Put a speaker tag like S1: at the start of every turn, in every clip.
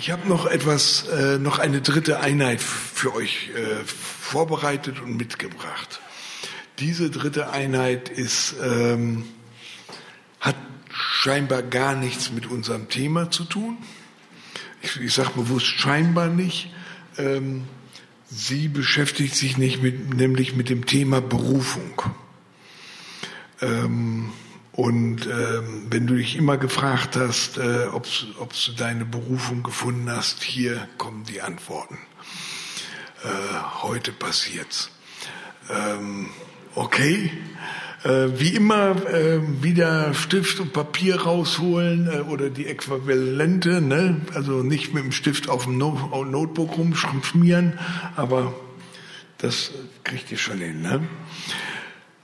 S1: Ich habe noch etwas, äh, noch eine dritte Einheit für euch äh, vorbereitet und mitgebracht. Diese dritte Einheit ist, ähm, hat scheinbar gar nichts mit unserem Thema zu tun. Ich, ich sage bewusst scheinbar nicht. Ähm, sie beschäftigt sich nicht mit, nämlich mit dem Thema Berufung. Ähm, und ähm, wenn du dich immer gefragt hast, äh, ob, ob du deine Berufung gefunden hast, hier kommen die Antworten. Äh, heute passiert's. Ähm, okay. Äh, wie immer äh, wieder Stift und Papier rausholen äh, oder die Äquivalente, ne? also nicht mit dem Stift auf dem no Notebook rumschmieren, aber das kriegt ihr schon hin. Ne?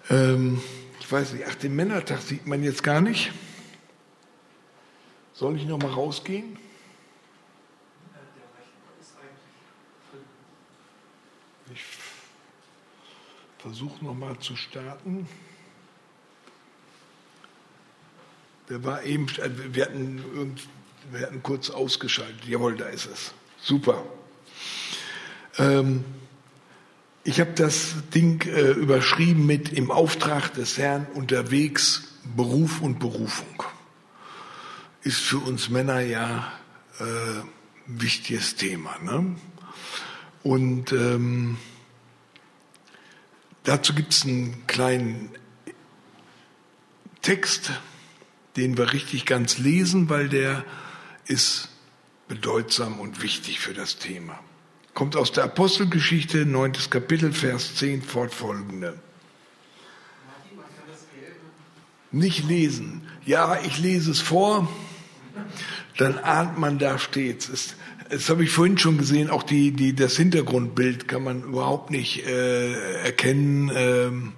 S1: Ähm, ich weiß nicht, ach, den Männertag sieht man jetzt gar nicht. Soll ich noch mal rausgehen? Ich versuche noch mal zu starten. Der war eben, äh, wir hatten, wir hatten kurz ausgeschaltet. Jawohl, da ist es. Super. Ähm, ich habe das Ding äh, überschrieben mit im Auftrag des Herrn unterwegs, Beruf und Berufung. Ist für uns Männer ja äh, wichtiges Thema. Ne? Und ähm, dazu gibt es einen kleinen Text, den wir richtig ganz lesen, weil der ist bedeutsam und wichtig für das Thema. Kommt aus der Apostelgeschichte, neuntes Kapitel, Vers 10 fortfolgende. Nicht lesen. Ja, ich lese es vor, dann ahnt man, da steht's. Es, das habe ich vorhin schon gesehen, auch die, die, das Hintergrundbild kann man überhaupt nicht äh, erkennen. Ähm,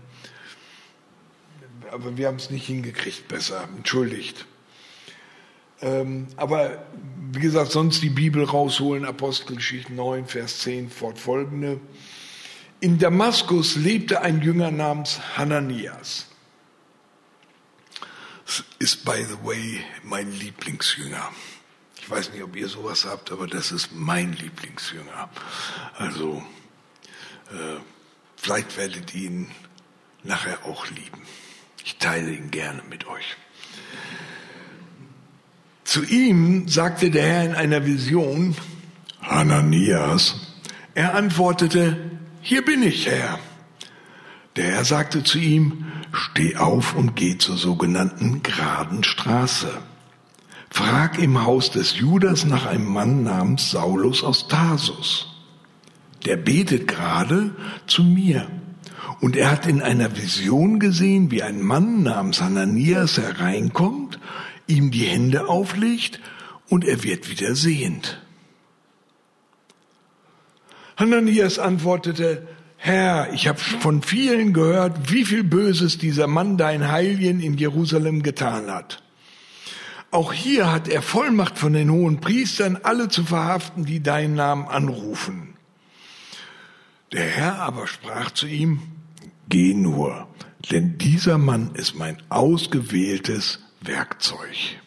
S1: aber wir haben es nicht hingekriegt besser. Entschuldigt. Ähm, aber wie gesagt, sonst die Bibel rausholen, Apostelgeschichte 9, Vers 10, fortfolgende. In Damaskus lebte ein Jünger namens Hananias. Das ist, by the way, mein Lieblingsjünger. Ich weiß nicht, ob ihr sowas habt, aber das ist mein Lieblingsjünger. Also, äh, vielleicht werdet ihr ihn nachher auch lieben. Ich teile ihn gerne mit euch. Zu ihm sagte der Herr in einer Vision, Hananias. Er antwortete, hier bin ich, Herr. Der Herr sagte zu ihm, steh auf und geh zur sogenannten geraden Straße. Frag im Haus des Judas nach einem Mann namens Saulus aus Tarsus. Der betet gerade zu mir. Und er hat in einer Vision gesehen, wie ein Mann namens Hananias hereinkommt ihm die Hände auflegt und er wird wieder sehend. Hananias antwortete, Herr, ich habe von vielen gehört, wie viel Böses dieser Mann dein Heilien in Jerusalem getan hat. Auch hier hat er Vollmacht von den hohen Priestern, alle zu verhaften, die deinen Namen anrufen. Der Herr aber sprach zu ihm, Geh nur, denn dieser Mann ist mein ausgewähltes Werkzeug.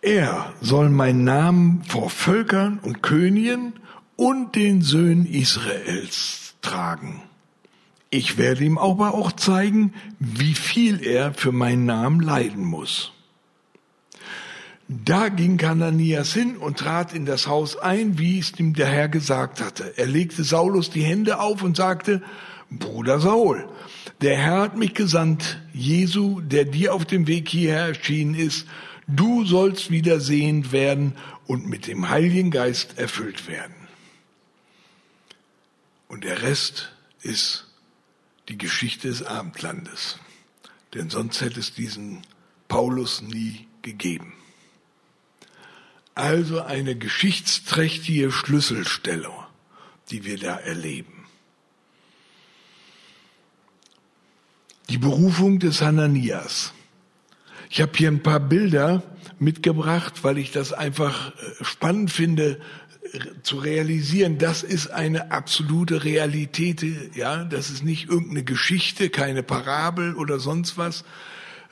S1: Er soll meinen Namen vor Völkern und Königen und den Söhnen Israels tragen. Ich werde ihm aber auch zeigen, wie viel er für meinen Namen leiden muss. Da ging Kananias hin und trat in das Haus ein, wie es ihm der Herr gesagt hatte. Er legte Saulus die Hände auf und sagte, Bruder Saul, der Herr hat mich gesandt, Jesu, der dir auf dem Weg hierher erschienen ist. Du sollst wieder sehend werden und mit dem Heiligen Geist erfüllt werden. Und der Rest ist die Geschichte des Abendlandes. Denn sonst hätte es diesen Paulus nie gegeben. Also eine geschichtsträchtige Schlüsselstellung, die wir da erleben. Die Berufung des Hananias. Ich habe hier ein paar Bilder mitgebracht, weil ich das einfach äh, spannend finde zu realisieren, das ist eine absolute Realität, ja, das ist nicht irgendeine Geschichte, keine Parabel oder sonst was.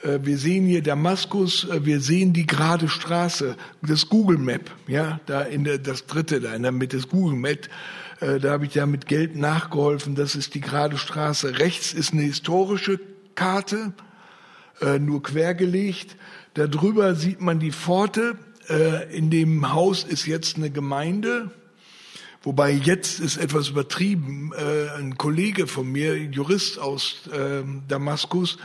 S1: Äh, wir sehen hier Damaskus, äh, wir sehen die gerade Straße, das Google Map, ja, da in der, das dritte da in der Mitte, das Google Map, äh, da habe ich ja mit Geld nachgeholfen, das ist die gerade Straße. Rechts ist eine historische Karte, nur quergelegt. Darüber sieht man die Pforte. In dem Haus ist jetzt eine Gemeinde, Wobei jetzt ist etwas übertrieben. ein Kollege von mir, Jurist aus Damaskus,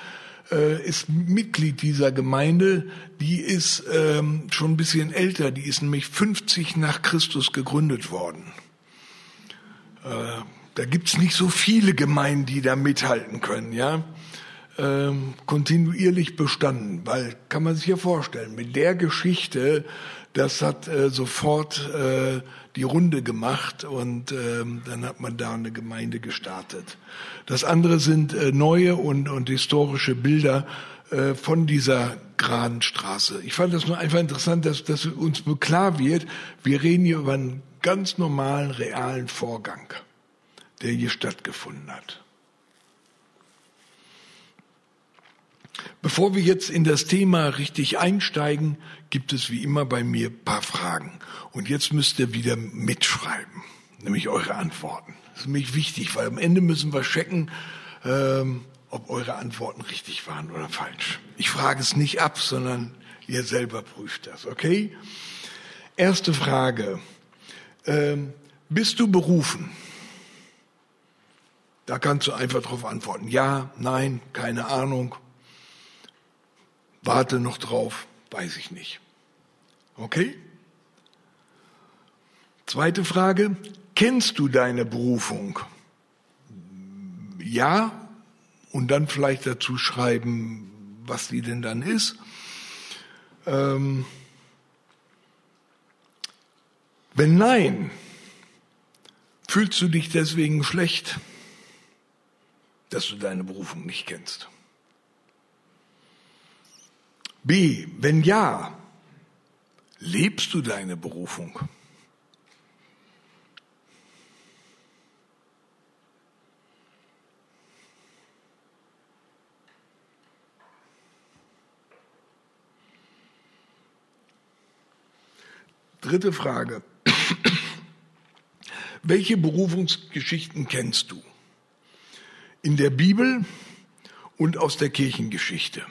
S1: äh, ist Mitglied dieser Gemeinde. Die ist ähm, schon ein bisschen älter. Die ist nämlich 50 nach Christus gegründet worden. Äh, da gibt's nicht so viele Gemeinden, die da mithalten können, ja. Ähm, kontinuierlich bestanden, weil kann man sich ja vorstellen, mit der Geschichte, das hat äh, sofort äh, die Runde gemacht und ähm, dann hat man da eine Gemeinde gestartet. Das andere sind äh, neue und, und historische Bilder äh, von dieser geraden. Ich fand das nur einfach interessant, dass, dass uns klar wird, wir reden hier über einen ganz normalen, realen Vorgang, der hier stattgefunden hat. Bevor wir jetzt in das Thema richtig einsteigen, gibt es wie immer bei mir ein paar Fragen. Und jetzt müsst ihr wieder mitschreiben, nämlich eure Antworten. Das ist nämlich wichtig, weil am Ende müssen wir checken, ähm, ob eure Antworten richtig waren oder falsch. Ich frage es nicht ab, sondern ihr selber prüft das, okay? Erste Frage. Ähm, bist du berufen? Da kannst du einfach darauf antworten. Ja, nein, keine Ahnung, warte noch drauf, weiß ich nicht. Okay? Zweite Frage, kennst du deine Berufung? Ja, und dann vielleicht dazu schreiben, was die denn dann ist. Ähm, wenn nein, fühlst du dich deswegen schlecht, dass du deine Berufung nicht kennst? B, wenn ja, lebst du deine Berufung? Dritte Frage. Welche Berufungsgeschichten kennst du? In der Bibel und aus der Kirchengeschichte.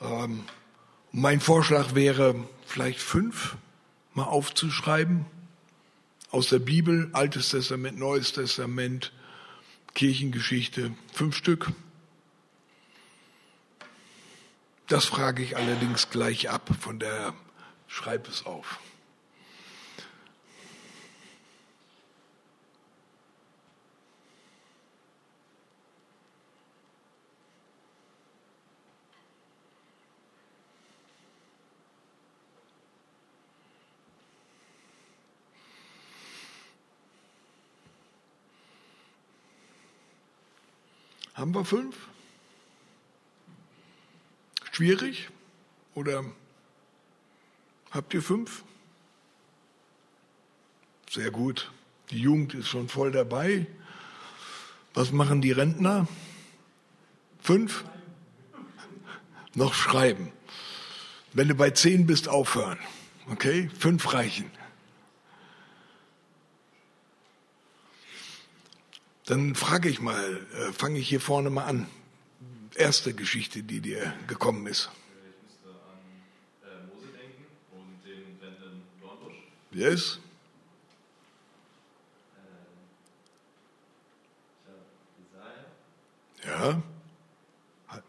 S1: Ähm, mein Vorschlag wäre, vielleicht fünf mal aufzuschreiben. Aus der Bibel, Altes Testament, Neues Testament, Kirchengeschichte, fünf Stück. Das frage ich allerdings gleich ab von der, schreib es auf. Haben wir fünf? Schwierig? Oder habt ihr fünf? Sehr gut. Die Jugend ist schon voll dabei. Was machen die Rentner? Fünf? Noch schreiben. Wenn du bei zehn bist, aufhören. Okay? Fünf reichen. Dann frage ich mal, äh, fange ich hier vorne mal an. Erste Geschichte, die dir gekommen ist.
S2: Ich musste an Mose denken und den brennenden Dornbusch.
S1: Yes?
S2: Äh, Jesaja.
S1: Ja? Hat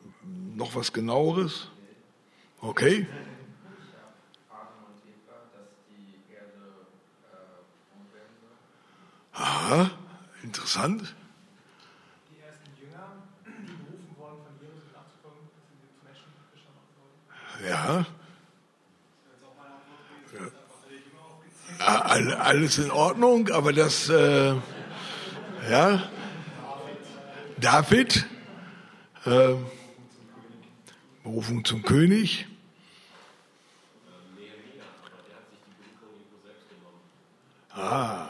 S1: noch was genaueres? Okay. Aha, interessant.
S3: die ersten Jünger, die berufen worden von Jesus nachzufolgen, dass sie die Menschenfischer machen sollen.
S1: Ja. Alles in Ordnung, aber das, äh, ja. David, äh, Berufung zum König. Ah,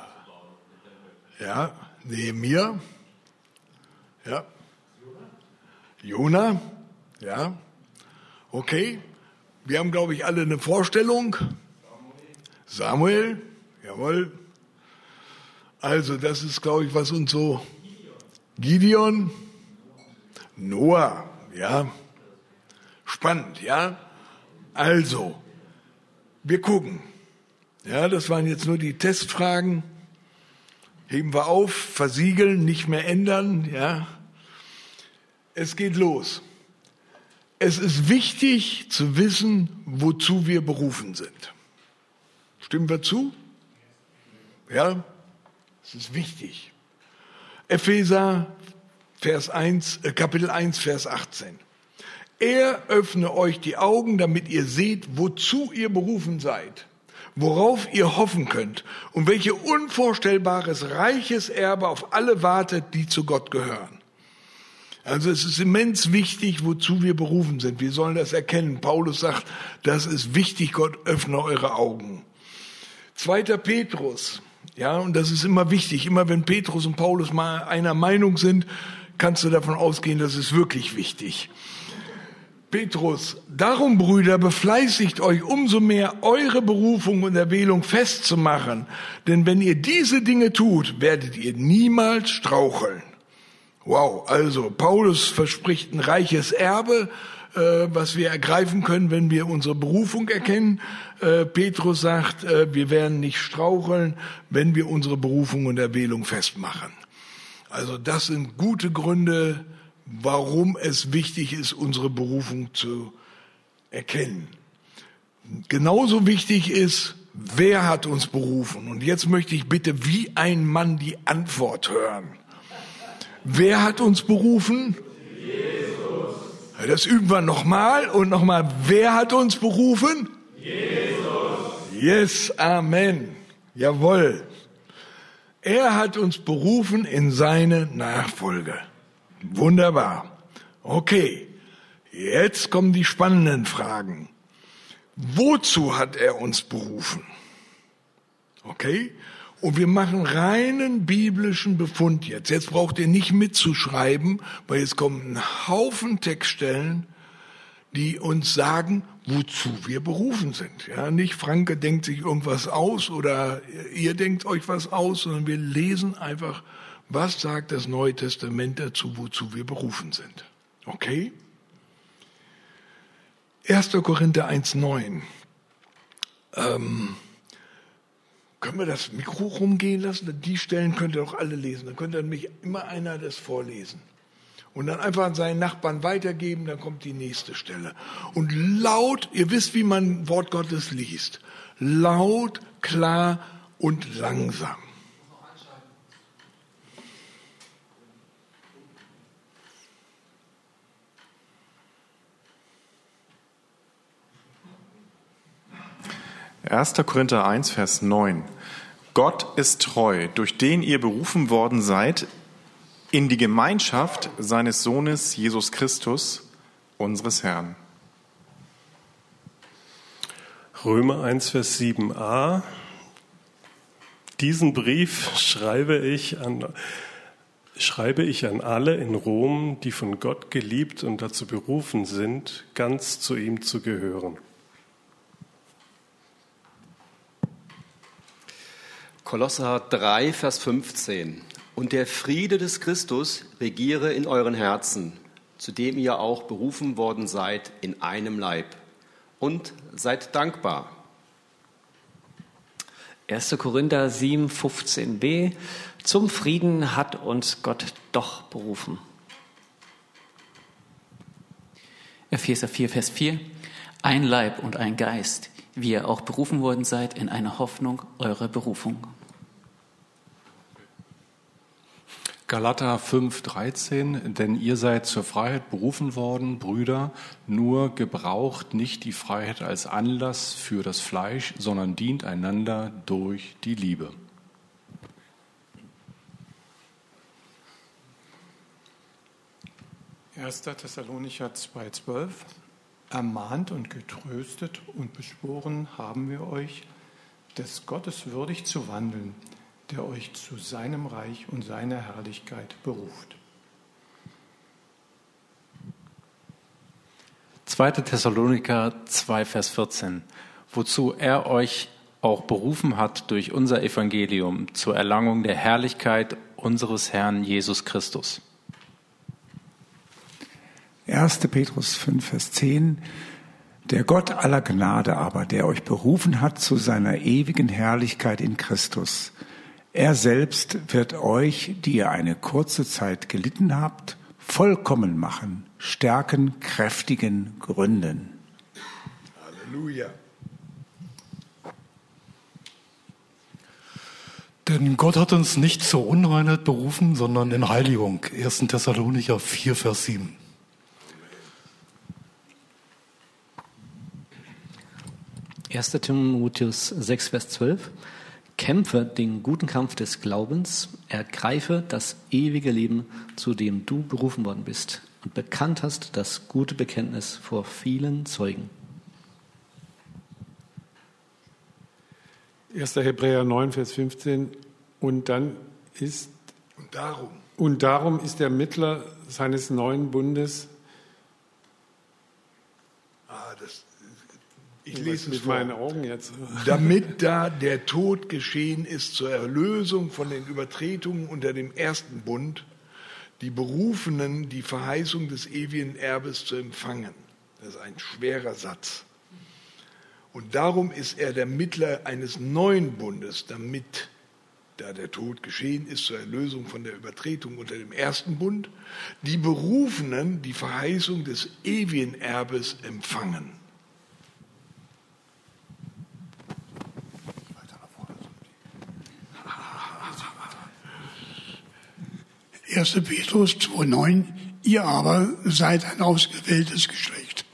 S1: ja, Nehemiah. Ja. Jona, Ja? Okay? Wir haben, glaube ich, alle eine Vorstellung. Samuel, jawohl. Also, das ist, glaube ich, was uns so. Gideon, Noah, ja. Spannend, ja. Also, wir gucken. Ja, das waren jetzt nur die Testfragen. Heben wir auf, versiegeln, nicht mehr ändern, ja. Es geht los. Es ist wichtig zu wissen, wozu wir berufen sind. Stimmen wir zu? Ja, es ist wichtig. Epheser Vers 1, äh, Kapitel 1, Vers 18. Er öffne euch die Augen, damit ihr seht, wozu ihr berufen seid, worauf ihr hoffen könnt und welche unvorstellbares reiches Erbe auf alle wartet, die zu Gott gehören. Also es ist immens wichtig, wozu wir berufen sind. Wir sollen das erkennen. Paulus sagt, das ist wichtig, Gott öffne eure Augen. Zweiter Petrus, ja, und das ist immer wichtig. Immer wenn Petrus und Paulus mal einer Meinung sind, kannst du davon ausgehen, das ist wirklich wichtig. Petrus, darum Brüder, befleißigt euch umso mehr, eure Berufung und Erwählung festzumachen. Denn wenn ihr diese Dinge tut, werdet ihr niemals straucheln. Wow, also Paulus verspricht ein reiches Erbe, äh, was wir ergreifen können, wenn wir unsere Berufung erkennen. Äh, Petrus sagt, äh, wir werden nicht straucheln, wenn wir unsere Berufung und Erwählung festmachen. Also das sind gute Gründe, warum es wichtig ist, unsere Berufung zu erkennen. Genauso wichtig ist, wer hat uns berufen? Und jetzt möchte ich bitte wie ein Mann die Antwort hören. Wer hat uns berufen? Jesus. Das üben wir nochmal und nochmal. Wer hat uns berufen? Jesus. Yes, Amen. Jawohl. Er hat uns berufen in seine Nachfolge. Wunderbar. Okay. Jetzt kommen die spannenden Fragen. Wozu hat er uns berufen? Okay? Und wir machen reinen biblischen Befund jetzt. Jetzt braucht ihr nicht mitzuschreiben, weil jetzt kommen ein Haufen Textstellen, die uns sagen, wozu wir berufen sind. Ja, nicht Franke denkt sich irgendwas aus oder ihr denkt euch was aus, sondern wir lesen einfach, was sagt das Neue Testament dazu, wozu wir berufen sind. Okay? 1. Korinther 1,9. Ähm, können wir das Mikro rumgehen lassen? Die Stellen könnt ihr doch alle lesen. Dann könnte nämlich immer einer das vorlesen. Und dann einfach an seinen Nachbarn weitergeben, dann kommt die nächste Stelle. Und laut, ihr wisst, wie man Wort Gottes liest. Laut, klar und langsam.
S4: 1. Korinther 1, Vers 9. Gott ist treu, durch den ihr berufen worden seid, in die Gemeinschaft seines Sohnes Jesus Christus, unseres Herrn.
S5: Römer 1, Vers 7a. Diesen Brief schreibe ich an, schreibe ich an alle in Rom, die von Gott geliebt und dazu berufen sind, ganz zu ihm zu gehören.
S6: Kolosser 3, Vers 15. Und der Friede des Christus regiere in euren Herzen, zu dem ihr auch berufen worden seid in einem Leib. Und seid dankbar.
S7: 1. Korinther 7, 15b. Zum Frieden hat uns Gott doch berufen. Epheser 4, Vers 4. Ein Leib und ein Geist, wie ihr auch berufen worden seid in eine Hoffnung eurer Berufung.
S8: Galater 5:13, denn ihr seid zur Freiheit berufen worden, Brüder, nur gebraucht nicht die Freiheit als Anlass für das Fleisch, sondern dient einander durch die Liebe.
S9: Erster Thessalonicher 2,12 Ermahnt und getröstet und beschworen haben wir euch, des Gottes würdig zu wandeln, der euch zu seinem Reich und seiner Herrlichkeit beruft.
S10: 2. Thessaloniker 2, Vers 14, wozu er euch auch berufen hat durch unser Evangelium zur Erlangung der Herrlichkeit unseres Herrn Jesus Christus.
S11: 1. Petrus 5, Vers 10. Der Gott aller Gnade aber, der euch berufen hat zu seiner ewigen Herrlichkeit in Christus, er selbst wird euch, die ihr eine kurze Zeit gelitten habt, vollkommen machen, stärken, kräftigen, gründen.
S1: Halleluja.
S12: Denn Gott hat uns nicht zur Unreinheit berufen, sondern in Heiligung. 1. Thessalonicher 4, Vers 7.
S13: Erster Timotheus 6, Vers 12. Kämpfe den guten Kampf des Glaubens, ergreife das ewige Leben, zu dem du berufen worden bist und bekannt hast das gute Bekenntnis vor vielen Zeugen.
S14: 1. Hebräer 9, Vers 15. Und dann ist.
S1: Und darum.
S14: Und darum ist der Mittler seines neuen Bundes.
S1: Ah, das, ich lese es
S14: mit
S1: vor.
S14: meinen Augen jetzt.
S1: Damit da der Tod geschehen ist zur Erlösung von den Übertretungen unter dem ersten Bund, die Berufenen die Verheißung des ewigen Erbes zu empfangen. Das ist ein schwerer Satz. Und darum ist er der Mittler eines neuen Bundes, damit, da der Tod geschehen ist zur Erlösung von der Übertretung unter dem ersten Bund, die Berufenen die Verheißung des ewigen Erbes empfangen.
S15: 1. Petrus 2,9 Ihr aber seid ein ausgewähltes Geschlecht,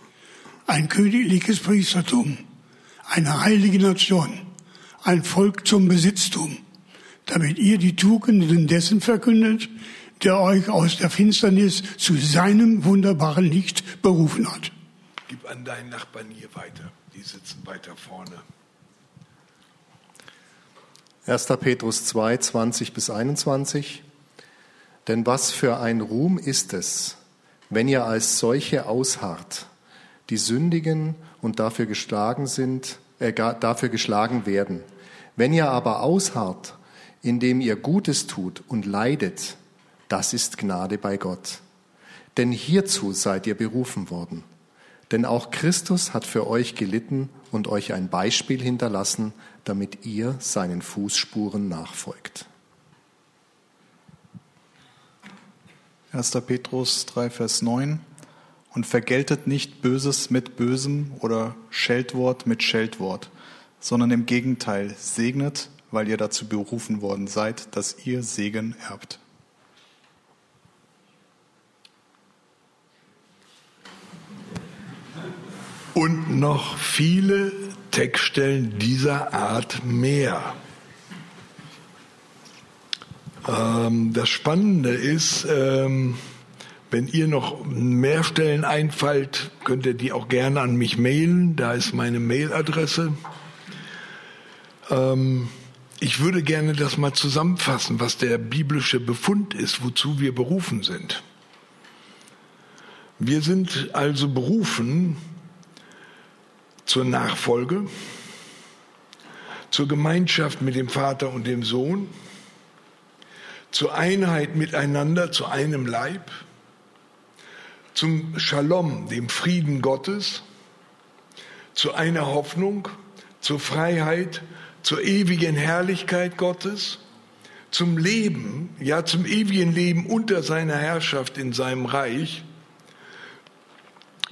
S15: ein königliches Priestertum, eine heilige Nation, ein Volk zum Besitztum, damit ihr die Tugenden dessen verkündet, der euch aus der Finsternis zu seinem wunderbaren Licht berufen hat.
S1: Gib an deinen Nachbarn hier weiter. Die sitzen weiter vorne.
S16: 1. Petrus 2, 20 bis 21. Denn was für ein Ruhm ist es, wenn ihr als solche ausharrt, die sündigen und dafür geschlagen sind, äh, dafür geschlagen werden. Wenn ihr aber ausharrt, indem ihr Gutes tut und leidet, das ist Gnade bei Gott. Denn hierzu seid ihr berufen worden. Denn auch Christus hat für euch gelitten und euch ein Beispiel hinterlassen, damit ihr seinen Fußspuren nachfolgt.
S17: 1. Petrus 3, Vers 9. Und vergeltet nicht Böses mit Bösem oder Scheltwort mit Scheltwort, sondern im Gegenteil segnet, weil ihr dazu berufen worden seid, dass ihr Segen erbt.
S1: Und noch viele Textstellen dieser Art mehr. Ähm, das Spannende ist, ähm, wenn ihr noch mehr Stellen einfallt, könnt ihr die auch gerne an mich mailen. Da ist meine Mailadresse. Ähm, ich würde gerne das mal zusammenfassen, was der biblische Befund ist, wozu wir berufen sind. Wir sind also berufen zur Nachfolge, zur Gemeinschaft mit dem Vater und dem Sohn, zur Einheit miteinander, zu einem Leib, zum Shalom, dem Frieden Gottes, zu einer Hoffnung, zur Freiheit, zur ewigen Herrlichkeit Gottes, zum Leben, ja zum ewigen Leben unter seiner Herrschaft in seinem Reich.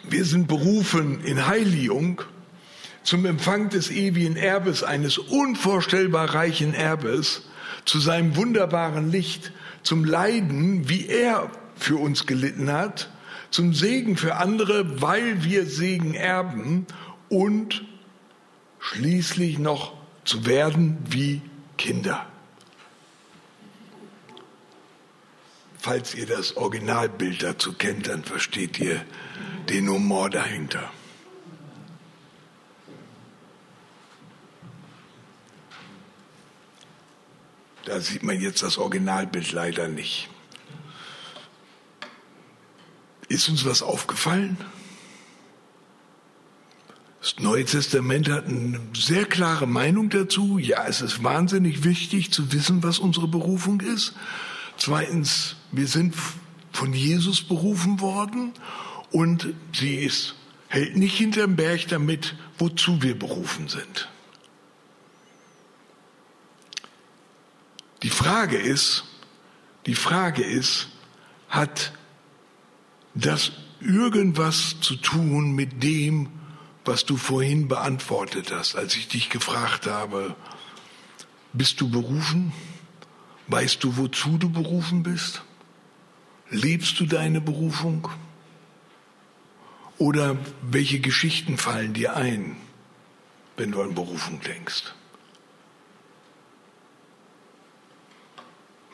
S1: Wir sind berufen in Heiligung zum Empfang des ewigen Erbes, eines unvorstellbar reichen Erbes, zu seinem wunderbaren Licht, zum Leiden, wie er für uns gelitten hat, zum Segen für andere, weil wir Segen erben und schließlich noch zu werden wie Kinder. Falls ihr das Originalbild dazu kennt, dann versteht ihr den Humor dahinter. Da sieht man jetzt das Originalbild leider nicht. Ist uns was aufgefallen? Das Neue Testament hat eine sehr klare Meinung dazu. Ja, es ist wahnsinnig wichtig zu wissen, was unsere Berufung ist. Zweitens, wir sind von Jesus berufen worden und sie ist, hält nicht hinterm Berg damit, wozu wir berufen sind. Die Frage ist, die Frage ist, hat das irgendwas zu tun mit dem, was du vorhin beantwortet hast, als ich dich gefragt habe, bist du berufen? Weißt du, wozu du berufen bist? Lebst du deine Berufung? Oder welche Geschichten fallen dir ein, wenn du an Berufung denkst?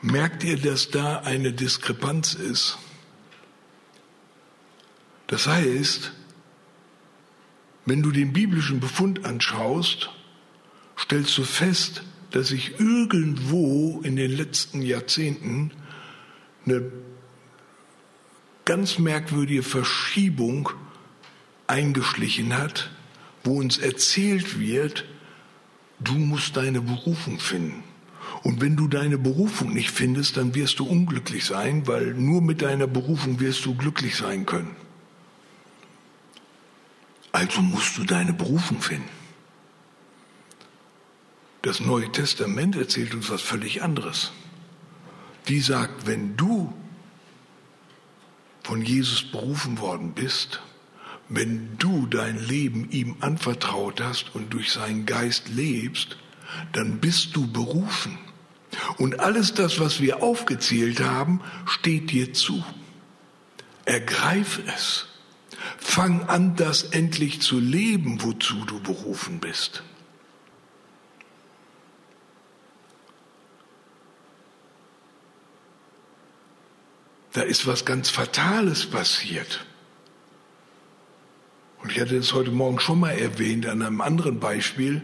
S1: Merkt ihr, dass da eine Diskrepanz ist? Das heißt, wenn du den biblischen Befund anschaust, stellst du fest, dass sich irgendwo in den letzten Jahrzehnten eine ganz merkwürdige Verschiebung eingeschlichen hat, wo uns erzählt wird, du musst deine Berufung finden. Und wenn du deine Berufung nicht findest, dann wirst du unglücklich sein, weil nur mit deiner Berufung wirst du glücklich sein können. Also musst du deine Berufung finden. Das Neue Testament erzählt uns was völlig anderes. Die sagt, wenn du von Jesus berufen worden bist, wenn du dein Leben ihm anvertraut hast und durch seinen Geist lebst, dann bist du berufen. Und alles das, was wir aufgezählt haben, steht dir zu. Ergreif es. Fang an, das endlich zu leben, wozu du berufen bist. Da ist was ganz Fatales passiert. Und ich hatte es heute Morgen schon mal erwähnt an einem anderen Beispiel.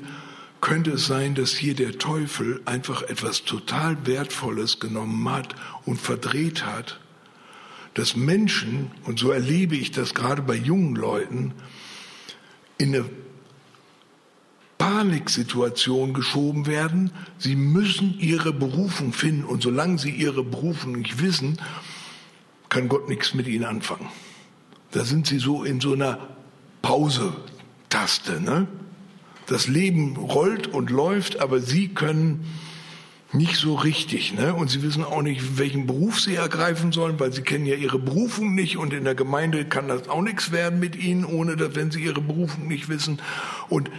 S1: Könnte es sein, dass hier der Teufel einfach etwas total Wertvolles genommen hat und verdreht hat dass Menschen, und so erlebe ich das gerade bei jungen Leuten, in eine Paniksituation geschoben werden. Sie müssen ihre Berufung finden und solange sie ihre Berufung nicht wissen, kann Gott nichts mit ihnen anfangen. Da sind sie so in so einer Pause-Taste. Ne? Das Leben rollt und läuft, aber sie können nicht so richtig. Ne? Und sie wissen auch nicht, welchen Beruf sie ergreifen sollen, weil sie kennen ja ihre Berufung nicht und in der Gemeinde kann das auch nichts werden mit ihnen, ohne dass, wenn sie ihre Berufung nicht wissen. Und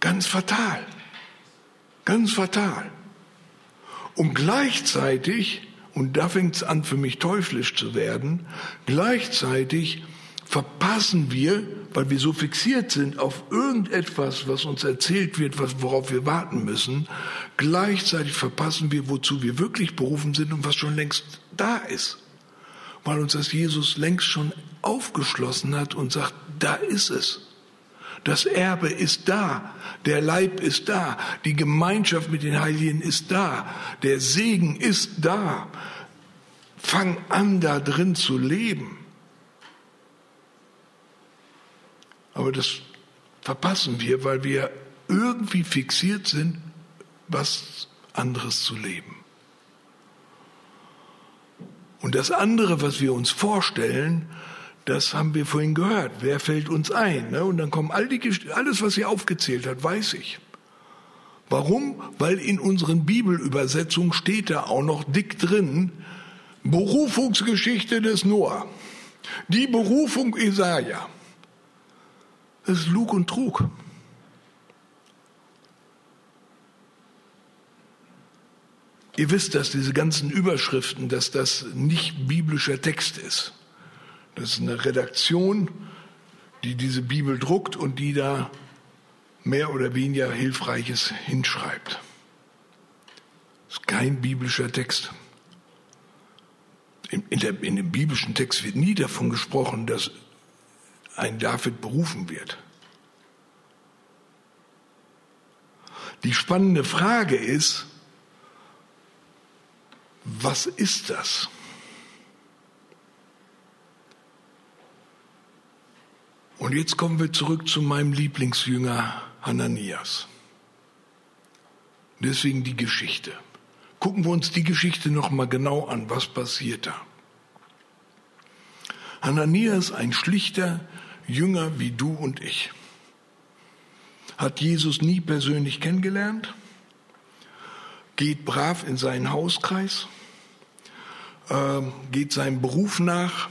S1: ganz fatal. Ganz fatal. Und gleichzeitig, und da fängt es an für mich teuflisch zu werden, gleichzeitig verpassen wir, weil wir so fixiert sind auf irgendetwas, was uns erzählt wird, was, worauf wir warten müssen, gleichzeitig verpassen wir, wozu wir wirklich berufen sind und was schon längst da ist. Weil uns das Jesus längst schon aufgeschlossen hat und sagt, da ist es. Das Erbe ist da, der Leib ist da, die Gemeinschaft mit den Heiligen ist da, der Segen ist da. Fang an, da drin zu leben. Aber das verpassen wir, weil wir irgendwie fixiert sind, was anderes zu leben. Und das andere, was wir uns vorstellen, das haben wir vorhin gehört. Wer fällt uns ein? Ne? Und dann kommen all die, alles, was sie aufgezählt hat, weiß ich. Warum? Weil in unseren Bibelübersetzungen steht da auch noch dick drin, Berufungsgeschichte des Noah. Die Berufung Jesaja. Das ist Lug und Trug. Ihr wisst, dass diese ganzen Überschriften, dass das nicht biblischer Text ist. Das ist eine Redaktion, die diese Bibel druckt und die da mehr oder weniger Hilfreiches hinschreibt. Das ist kein biblischer Text. In, der, in dem biblischen Text wird nie davon gesprochen, dass ein David berufen wird. Die spannende Frage ist, was ist das? Und jetzt kommen wir zurück zu meinem Lieblingsjünger Hananias. Deswegen die Geschichte. Gucken wir uns die Geschichte noch mal genau an. Was passiert da? Hananias, ein schlichter Jünger wie du und ich, hat Jesus nie persönlich kennengelernt, geht brav in seinen Hauskreis, ähm, geht seinem Beruf nach.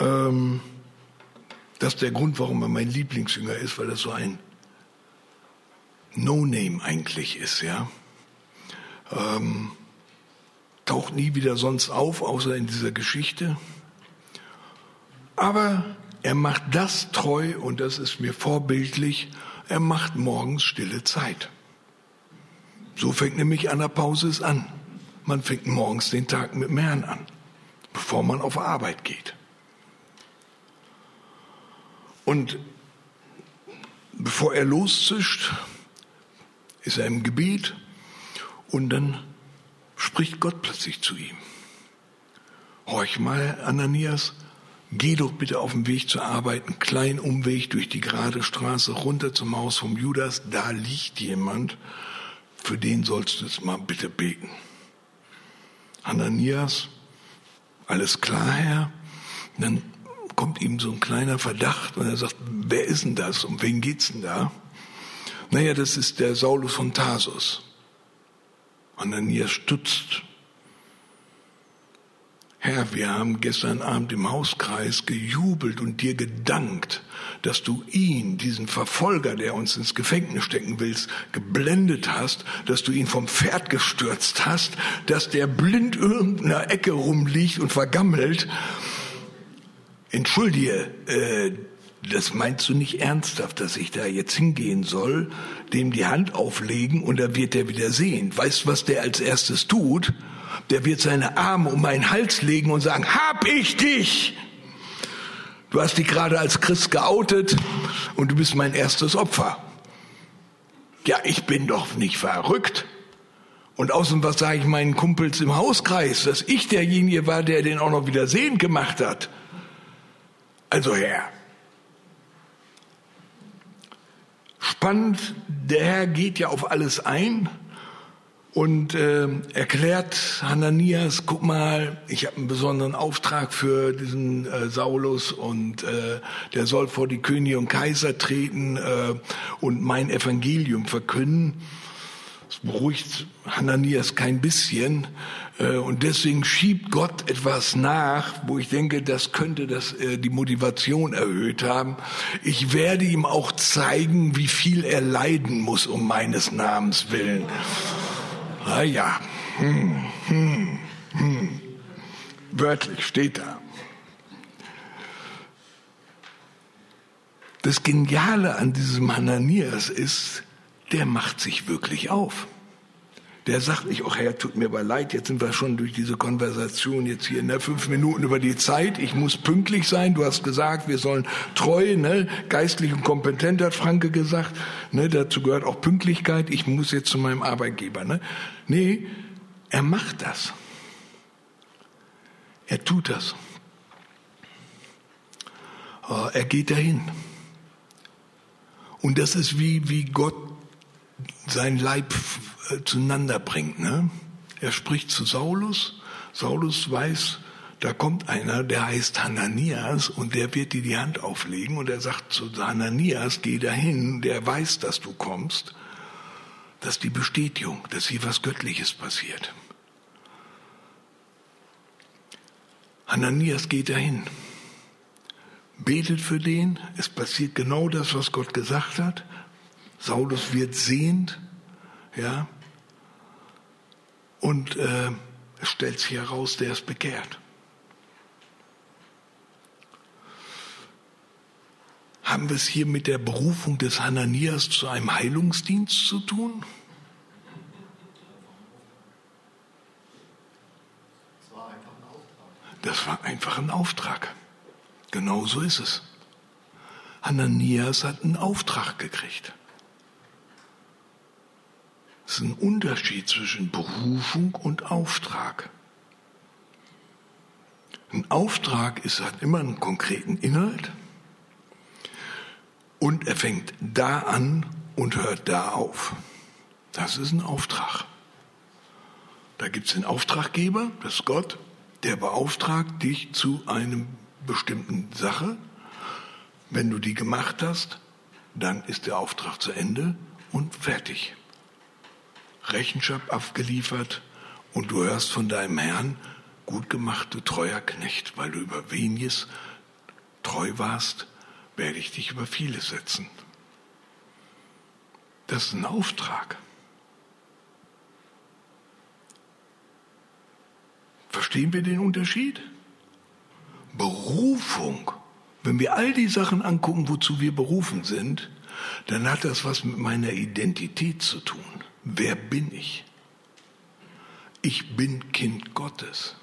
S1: Ähm, das ist der Grund, warum er mein Lieblingsjünger ist, weil er so ein No-Name eigentlich ist, ja. Ähm, taucht nie wieder sonst auf, außer in dieser Geschichte. Aber er macht das treu und das ist mir vorbildlich. Er macht morgens stille Zeit. So fängt nämlich an der Pause es an. Man fängt morgens den Tag mit dem Herrn an, bevor man auf Arbeit geht. Und bevor er loszischt, ist er im Gebet und dann spricht Gott plötzlich zu ihm. Horch mal, Ananias, geh doch bitte auf dem Weg zur Arbeit, einen kleinen Umweg durch die gerade Straße runter zum Haus vom Judas. Da liegt jemand, für den sollst du jetzt mal bitte beten. Ananias, alles klar, Herr? Dann kommt ihm so ein kleiner Verdacht und er sagt, wer ist denn das? Um wen geht's denn da? Naja, das ist der Saulus von Tarsus. Ananias stutzt. Herr, wir haben gestern Abend im Hauskreis gejubelt und dir gedankt, dass du ihn, diesen Verfolger, der uns ins Gefängnis stecken willst, geblendet hast, dass du ihn vom Pferd gestürzt hast, dass der blind irgendeiner Ecke rumliegt und vergammelt. Entschuldige, äh, das meinst du nicht ernsthaft, dass ich da jetzt hingehen soll, dem die Hand auflegen und da wird er wieder sehen. Weißt du, was der als erstes tut? Der wird seine Arme um meinen Hals legen und sagen, hab ich dich! Du hast dich gerade als Christ geoutet und du bist mein erstes Opfer. Ja, ich bin doch nicht verrückt. Und außerdem, was sage ich meinen Kumpels im Hauskreis, dass ich derjenige war, der den auch noch wieder sehend gemacht hat. Also Herr, spannend, der Herr geht ja auf alles ein und äh, erklärt Hananias, guck mal, ich habe einen besonderen Auftrag für diesen äh, Saulus und äh, der soll vor die Könige und Kaiser treten äh, und mein Evangelium verkünden. Das beruhigt Hananias kein bisschen äh, und deswegen schiebt Gott etwas nach, wo ich denke, das könnte das, äh, die Motivation erhöht haben. Ich werde ihm auch zeigen, wie viel er leiden muss um meines Namens willen. Ah ja, hm, hm, hm. wörtlich steht da. Das Geniale an diesem Hananias ist, der macht sich wirklich auf. Der sagt nicht, oh Herr, tut mir aber leid, jetzt sind wir schon durch diese Konversation jetzt hier, ne, fünf Minuten über die Zeit, ich muss pünktlich sein, du hast gesagt, wir sollen treu, ne, geistlich und kompetent, hat Franke gesagt, ne, dazu gehört auch Pünktlichkeit, ich muss jetzt zu meinem Arbeitgeber, ne. Nee, er macht das. Er tut das. Er geht dahin. Und das ist wie, wie Gott sein Leib äh, zueinander bringt. Ne? Er spricht zu Saulus. Saulus weiß, da kommt einer, der heißt Hananias und der wird dir die Hand auflegen und er sagt zu Hananias, geh dahin, der weiß, dass du kommst. Das ist die Bestätigung, dass hier was Göttliches passiert. Hananias geht dahin, betet für den, es passiert genau das, was Gott gesagt hat. Saulus wird sehend, ja, und äh, es stellt sich heraus, der ist bekehrt. Haben wir es hier mit der Berufung des Hananias zu einem Heilungsdienst zu tun? Das war einfach ein Auftrag. Genau so ist es. Hananias hat einen Auftrag gekriegt. Es ist ein Unterschied zwischen Berufung und Auftrag. Ein Auftrag ist, hat immer einen konkreten Inhalt Und er fängt da an und hört da auf. Das ist ein Auftrag. Da gibt es den Auftraggeber, das ist Gott, der beauftragt dich zu einem bestimmten Sache. Wenn du die gemacht hast, dann ist der Auftrag zu Ende und fertig. Rechenschaft abgeliefert und du hörst von deinem Herrn, gut gemacht, du treuer Knecht, weil du über weniges treu warst, werde ich dich über vieles setzen. Das ist ein Auftrag. Verstehen wir den Unterschied? Berufung. Wenn wir all die Sachen angucken, wozu wir berufen sind, dann hat das was mit meiner Identität zu tun. Wer bin ich? Ich bin Kind Gottes.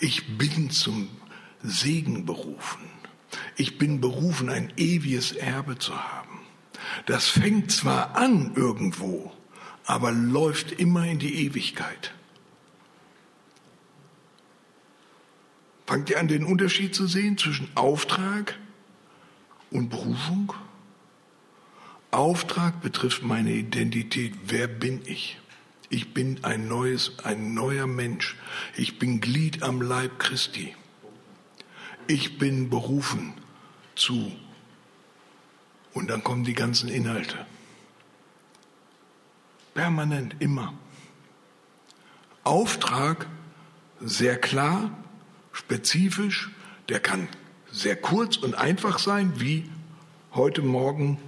S1: Ich bin zum Segen berufen. Ich bin berufen, ein ewiges Erbe zu haben. Das fängt zwar an irgendwo, aber läuft immer in die Ewigkeit. Fangt ihr an, den Unterschied zu sehen zwischen Auftrag und Berufung? Auftrag betrifft meine Identität. Wer bin ich? Ich bin ein neues, ein neuer Mensch. Ich bin Glied am Leib Christi. Ich bin berufen zu. Und dann kommen die ganzen Inhalte. Permanent, immer. Auftrag, sehr klar, spezifisch, der kann sehr kurz und einfach sein, wie heute Morgen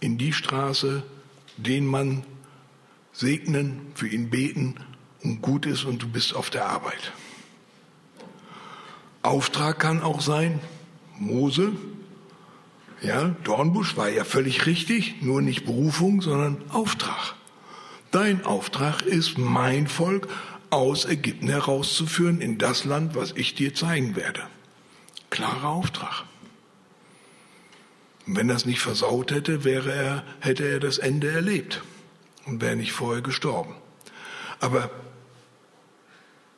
S1: in die Straße den Mann segnen, für ihn beten und gut ist und du bist auf der Arbeit. Auftrag kann auch sein, Mose, ja, Dornbusch war ja völlig richtig, nur nicht Berufung, sondern Auftrag. Dein Auftrag ist, mein Volk aus Ägypten herauszuführen in das Land, was ich dir zeigen werde. Klarer Auftrag. Und wenn das nicht versaut hätte, wäre er, hätte er das Ende erlebt und wäre nicht vorher gestorben. Aber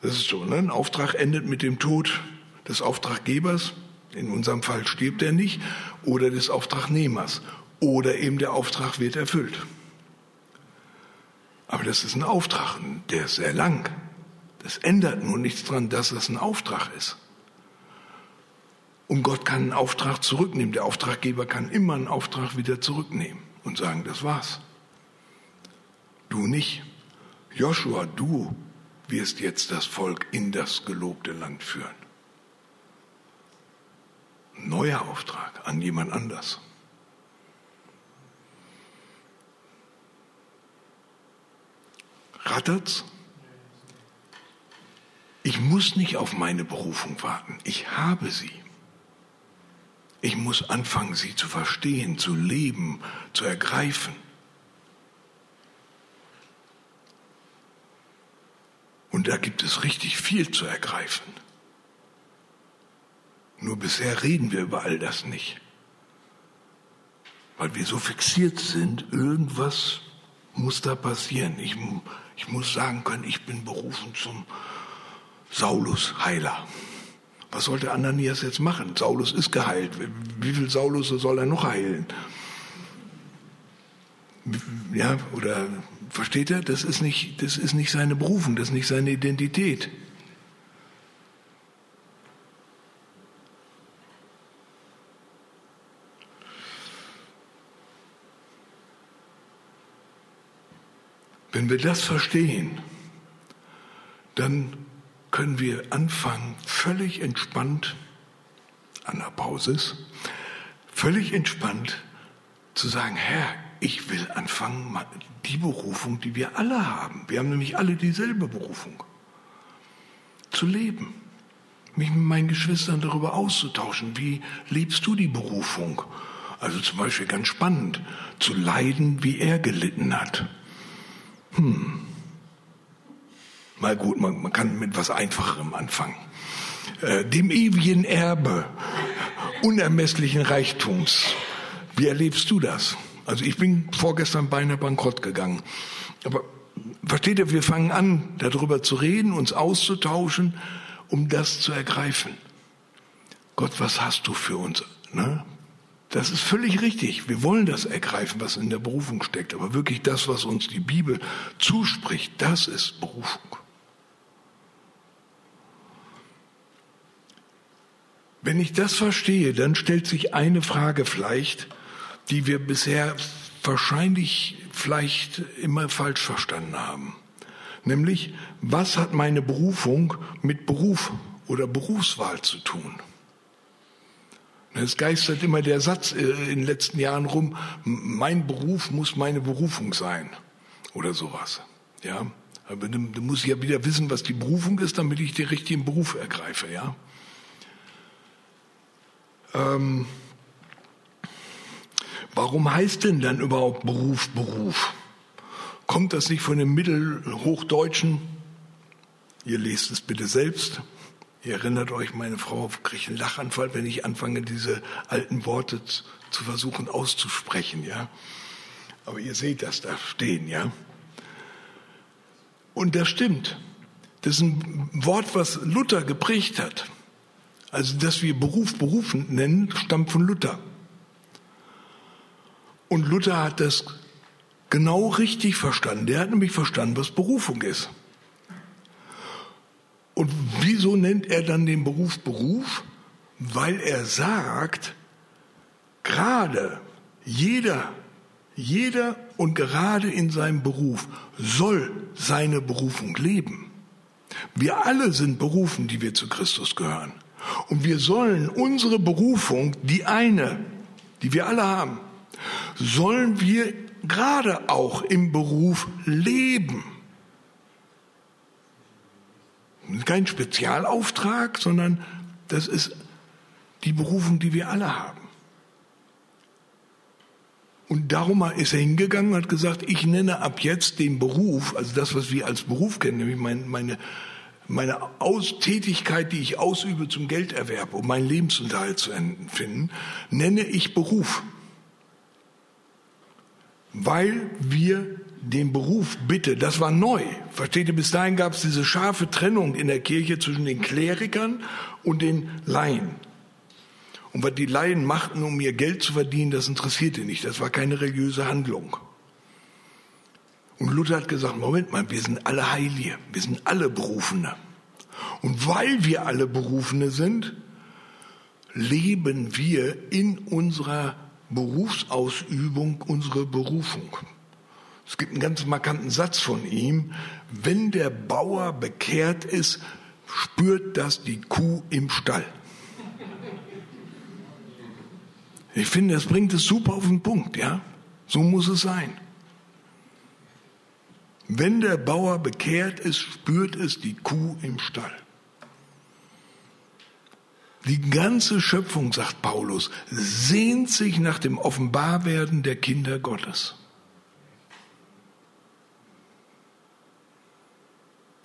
S1: das ist so, ne? ein Auftrag endet mit dem Tod des Auftraggebers, in unserem Fall stirbt er nicht, oder des Auftragnehmers, oder eben der Auftrag wird erfüllt. Aber das ist ein Auftrag, der ist sehr lang. Das ändert nur nichts daran, dass das ein Auftrag ist. Und Gott kann einen Auftrag zurücknehmen. Der Auftraggeber kann immer einen Auftrag wieder zurücknehmen und sagen, das war's. Du nicht. Joshua, du wirst jetzt das Volk in das gelobte Land führen. Neuer Auftrag an jemand anders. Rattert's? Ich muss nicht auf meine Berufung warten. Ich habe sie. Ich muss anfangen, sie zu verstehen, zu leben, zu ergreifen. Und da gibt es richtig viel zu ergreifen. Nur bisher reden wir über all das nicht. Weil wir so fixiert sind, irgendwas muss da passieren. Ich, ich muss sagen können, ich bin berufen zum Saulus Heiler. Was sollte Ananias jetzt machen? Saulus ist geheilt. Wie viel Saulus soll er noch heilen? Ja, oder versteht er? Das ist nicht, das ist nicht seine Berufung, das ist nicht seine Identität. Wenn wir das verstehen, dann können wir anfangen, völlig entspannt, an der Pausis, völlig entspannt zu sagen, Herr, ich will anfangen, die Berufung, die wir alle haben. Wir haben nämlich alle dieselbe Berufung. Zu leben. Mich mit meinen Geschwistern darüber auszutauschen. Wie lebst du die Berufung? Also zum Beispiel ganz spannend, zu leiden, wie er gelitten hat. Hm. Mal gut, man, man kann mit was Einfacherem anfangen. Äh, dem ewigen Erbe unermesslichen Reichtums. Wie erlebst du das? Also ich bin vorgestern beinahe bankrott gegangen. Aber versteht ihr, wir fangen an, darüber zu reden, uns auszutauschen, um das zu ergreifen. Gott, was hast du für uns? Ne? Das ist völlig richtig. Wir wollen das ergreifen, was in der Berufung steckt. Aber wirklich das, was uns die Bibel zuspricht, das ist Berufung. Wenn ich das verstehe, dann stellt sich eine Frage vielleicht, die wir bisher wahrscheinlich vielleicht immer falsch verstanden haben. Nämlich, was hat meine Berufung mit Beruf oder Berufswahl zu tun? Es geistert immer der Satz äh, in den letzten Jahren rum, mein Beruf muss meine Berufung sein oder sowas. Ja, aber dann muss ich ja wieder wissen, was die Berufung ist, damit ich den richtigen Beruf ergreife. Ja. Ähm, warum heißt denn dann überhaupt Beruf Beruf? Kommt das nicht von dem Mittelhochdeutschen? Ihr lest es bitte selbst. Ihr erinnert euch, meine Frau kriegt einen Lachanfall, wenn ich anfange, diese alten Worte zu versuchen auszusprechen, ja. Aber ihr seht das da stehen, ja. Und das stimmt. Das ist ein Wort, was Luther geprägt hat. Also, dass wir Beruf berufen nennen, stammt von Luther. Und Luther hat das genau richtig verstanden. Der hat nämlich verstanden, was Berufung ist. Und wieso nennt er dann den Beruf Beruf? Weil er sagt, gerade jeder, jeder und gerade in seinem Beruf soll seine Berufung leben. Wir alle sind berufen, die wir zu Christus gehören. Und wir sollen unsere Berufung, die eine, die wir alle haben, sollen wir gerade auch im Beruf leben. Kein Spezialauftrag, sondern das ist die Berufung, die wir alle haben. Und darum ist er hingegangen und hat gesagt, ich nenne ab jetzt den Beruf, also das, was wir als Beruf kennen, nämlich meine, meine, meine Aus Tätigkeit, die ich ausübe zum Gelderwerb, um meinen Lebensunterhalt zu finden, nenne ich Beruf weil wir den Beruf bitte, das war neu. Versteht ihr, bis dahin gab es diese scharfe Trennung in der Kirche zwischen den Klerikern und den Laien. Und was die Laien machten, um ihr Geld zu verdienen, das interessierte nicht. Das war keine religiöse Handlung. Und Luther hat gesagt, Moment mal, wir sind alle Heilige, wir sind alle Berufene. Und weil wir alle Berufene sind, leben wir in unserer Berufsausübung unsere Berufung. Es gibt einen ganz markanten Satz von ihm. Wenn der Bauer bekehrt ist, spürt das die Kuh im Stall. Ich finde, das bringt es super auf den Punkt, ja? So muss es sein. Wenn der Bauer bekehrt ist, spürt es die Kuh im Stall. Die ganze Schöpfung, sagt Paulus, sehnt sich nach dem Offenbarwerden der Kinder Gottes.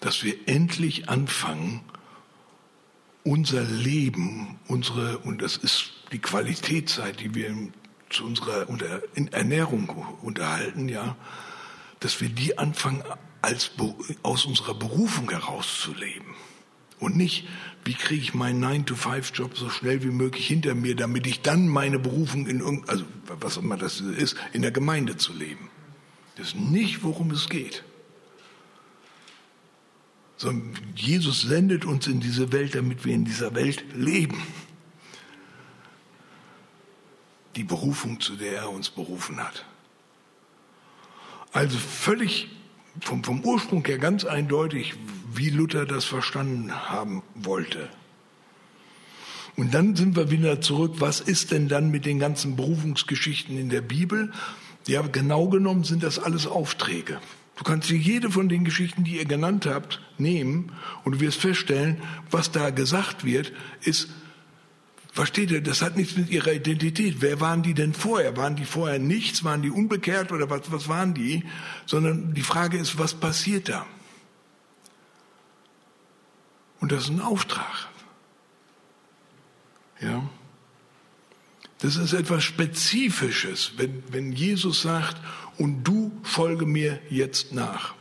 S1: Dass wir endlich anfangen, unser Leben, unsere, und das ist die Qualitätszeit, die wir zu unserer Ernährung unterhalten, ja, dass wir die anfangen, als, aus unserer Berufung herauszuleben. Und nicht, wie kriege ich meinen 9-to-5-Job so schnell wie möglich hinter mir, damit ich dann meine Berufung in irgend, also was immer das ist, in der Gemeinde zu leben. Das ist nicht, worum es geht. Sondern Jesus sendet uns in diese Welt, damit wir in dieser Welt leben. Die Berufung, zu der er uns berufen hat. Also völlig vom, vom Ursprung her ganz eindeutig, wie Luther das verstanden haben wollte. Und dann sind wir wieder zurück, was ist denn dann mit den ganzen Berufungsgeschichten in der Bibel? Ja, genau genommen sind das alles Aufträge. Du kannst dir jede von den Geschichten, die ihr genannt habt, nehmen und du wirst feststellen, was da gesagt wird, ist Versteht ihr, das hat nichts mit ihrer Identität. Wer waren die denn vorher? Waren die vorher nichts? Waren die unbekehrt oder was, was waren die? Sondern die Frage ist, was passiert da? Und das ist ein Auftrag. Ja. Das ist etwas Spezifisches, wenn, wenn Jesus sagt, und du folge mir jetzt nach.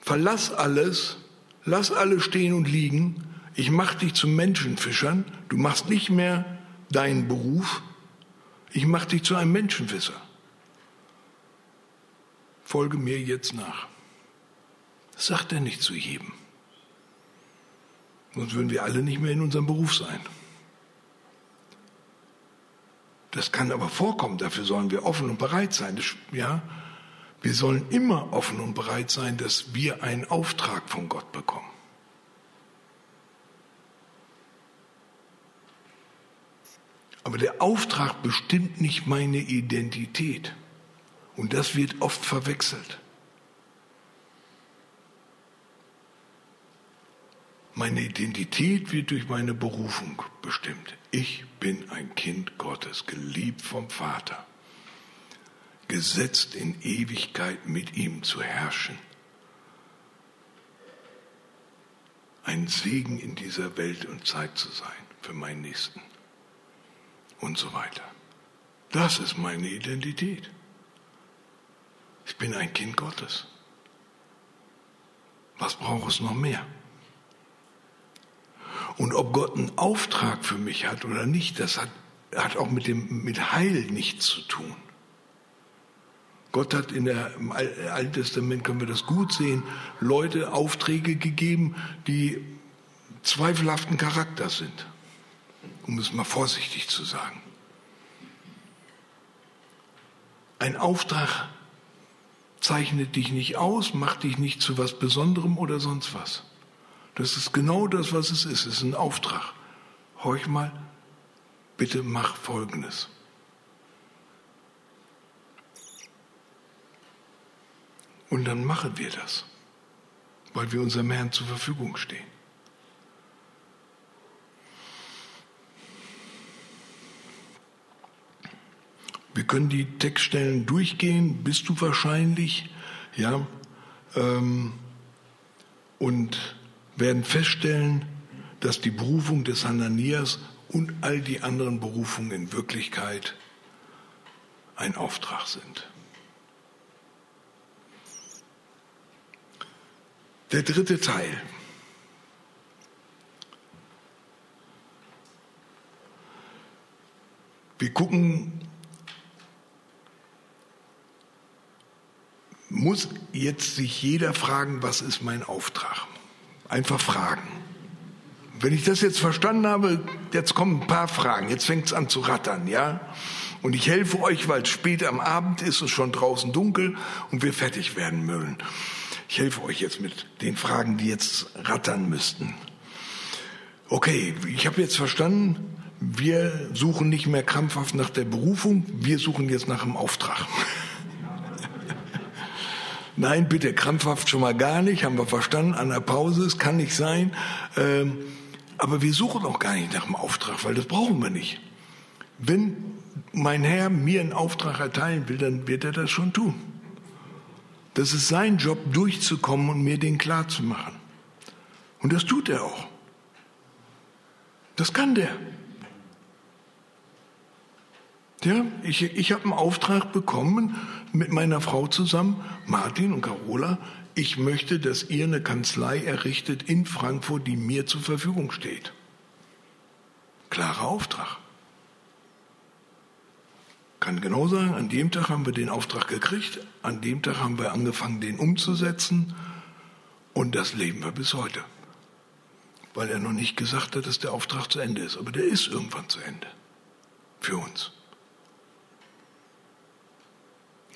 S1: Verlass alles, lass alles stehen und liegen ich mache dich zu Menschenfischern. Du machst nicht mehr deinen Beruf, ich mache dich zu einem Menschenwisser. Folge mir jetzt nach. Das sagt er nicht zu jedem. Sonst würden wir alle nicht mehr in unserem Beruf sein. Das kann aber vorkommen, dafür sollen wir offen und bereit sein. Das, ja, wir sollen immer offen und bereit sein, dass wir einen Auftrag von Gott bekommen. Aber der Auftrag bestimmt nicht meine Identität. Und das wird oft verwechselt. Meine Identität wird durch meine Berufung bestimmt. Ich bin ein Kind Gottes, geliebt vom Vater, gesetzt in Ewigkeit mit ihm zu herrschen. Ein Segen in dieser Welt und Zeit zu sein für meinen Nächsten und so weiter. Das ist meine Identität. Ich bin ein Kind Gottes. Was braucht es noch mehr? Und ob Gott einen Auftrag für mich hat oder nicht, das hat, hat auch mit, dem, mit Heil nichts zu tun. Gott hat in der, im Alten Testament, können wir das gut sehen, Leute Aufträge gegeben, die zweifelhaften Charakters sind, um es mal vorsichtig zu sagen. Ein Auftrag zeichnet dich nicht aus, macht dich nicht zu was Besonderem oder sonst was. Das ist genau das, was es ist. Es ist ein Auftrag. Horch mal, bitte mach Folgendes. Und dann machen wir das, weil wir unserem Herrn zur Verfügung stehen. Wir können die Textstellen durchgehen, bist du wahrscheinlich, ja, ähm, und werden feststellen, dass die Berufung des Hananias und all die anderen Berufungen in Wirklichkeit ein Auftrag sind. Der dritte Teil. Wir gucken, muss jetzt sich jeder fragen, was ist mein Auftrag? Einfach fragen. Wenn ich das jetzt verstanden habe, jetzt kommen ein paar Fragen, jetzt fängt es an zu rattern, ja? Und ich helfe euch, weil es spät am Abend ist und schon draußen dunkel und wir fertig werden müssen. Ich helfe euch jetzt mit den Fragen, die jetzt rattern müssten. Okay, ich habe jetzt verstanden, wir suchen nicht mehr krampfhaft nach der Berufung, wir suchen jetzt nach dem Auftrag. Nein, bitte, krampfhaft schon mal gar nicht, haben wir verstanden, an der Pause, es kann nicht sein. Ähm, aber wir suchen auch gar nicht nach dem Auftrag, weil das brauchen wir nicht. Wenn mein Herr mir einen Auftrag erteilen will, dann wird er das schon tun. Das ist sein Job, durchzukommen und mir den klar zu machen. Und das tut er auch. Das kann der. Ja, ich, ich habe einen Auftrag bekommen mit meiner Frau zusammen, Martin und Carola. Ich möchte, dass ihr eine Kanzlei errichtet in Frankfurt, die mir zur Verfügung steht. Klarer Auftrag. Kann genau sagen, an dem Tag haben wir den Auftrag gekriegt, an dem Tag haben wir angefangen, den umzusetzen und das leben wir bis heute. Weil er noch nicht gesagt hat, dass der Auftrag zu Ende ist. Aber der ist irgendwann zu Ende. Für uns.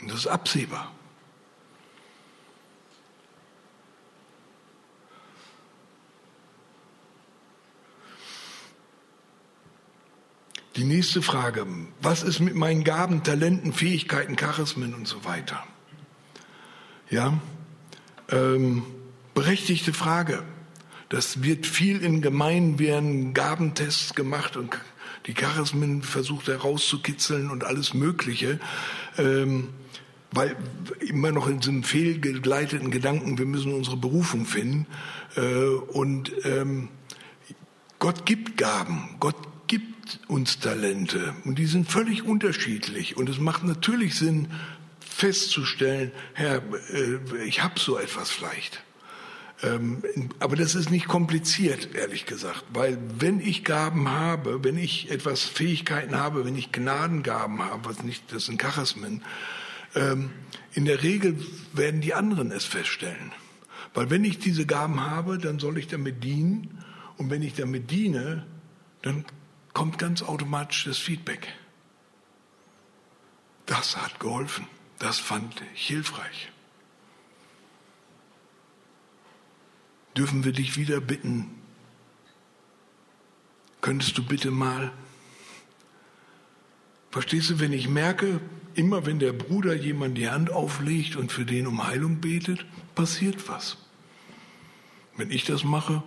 S1: Das ist absehbar. Die nächste Frage, was ist mit meinen Gaben, Talenten, Fähigkeiten, Charismen und so weiter? Ja, ähm, berechtigte Frage. Das wird viel in Gemeinden werden Gabentests gemacht und die Charismen versucht herauszukitzeln und alles Mögliche. Ähm, weil immer noch in diesem fehlgeleiteten Gedanken, wir müssen unsere Berufung finden. Äh, und ähm, Gott gibt Gaben, Gott gibt uns Talente und die sind völlig unterschiedlich. Und es macht natürlich Sinn, festzustellen, Herr, äh, ich habe so etwas vielleicht. Ähm, aber das ist nicht kompliziert, ehrlich gesagt, weil wenn ich Gaben habe, wenn ich etwas Fähigkeiten habe, wenn ich Gnadengaben habe, was nicht, das sind Charismen, ähm, in der Regel werden die anderen es feststellen. Weil wenn ich diese Gaben habe, dann soll ich damit dienen. Und wenn ich damit diene, dann kommt ganz automatisch das Feedback. Das hat geholfen. Das fand ich hilfreich. Dürfen wir dich wieder bitten? Könntest du bitte mal, verstehst du, wenn ich merke, immer wenn der Bruder jemand die Hand auflegt und für den um Heilung betet, passiert was. Wenn ich das mache,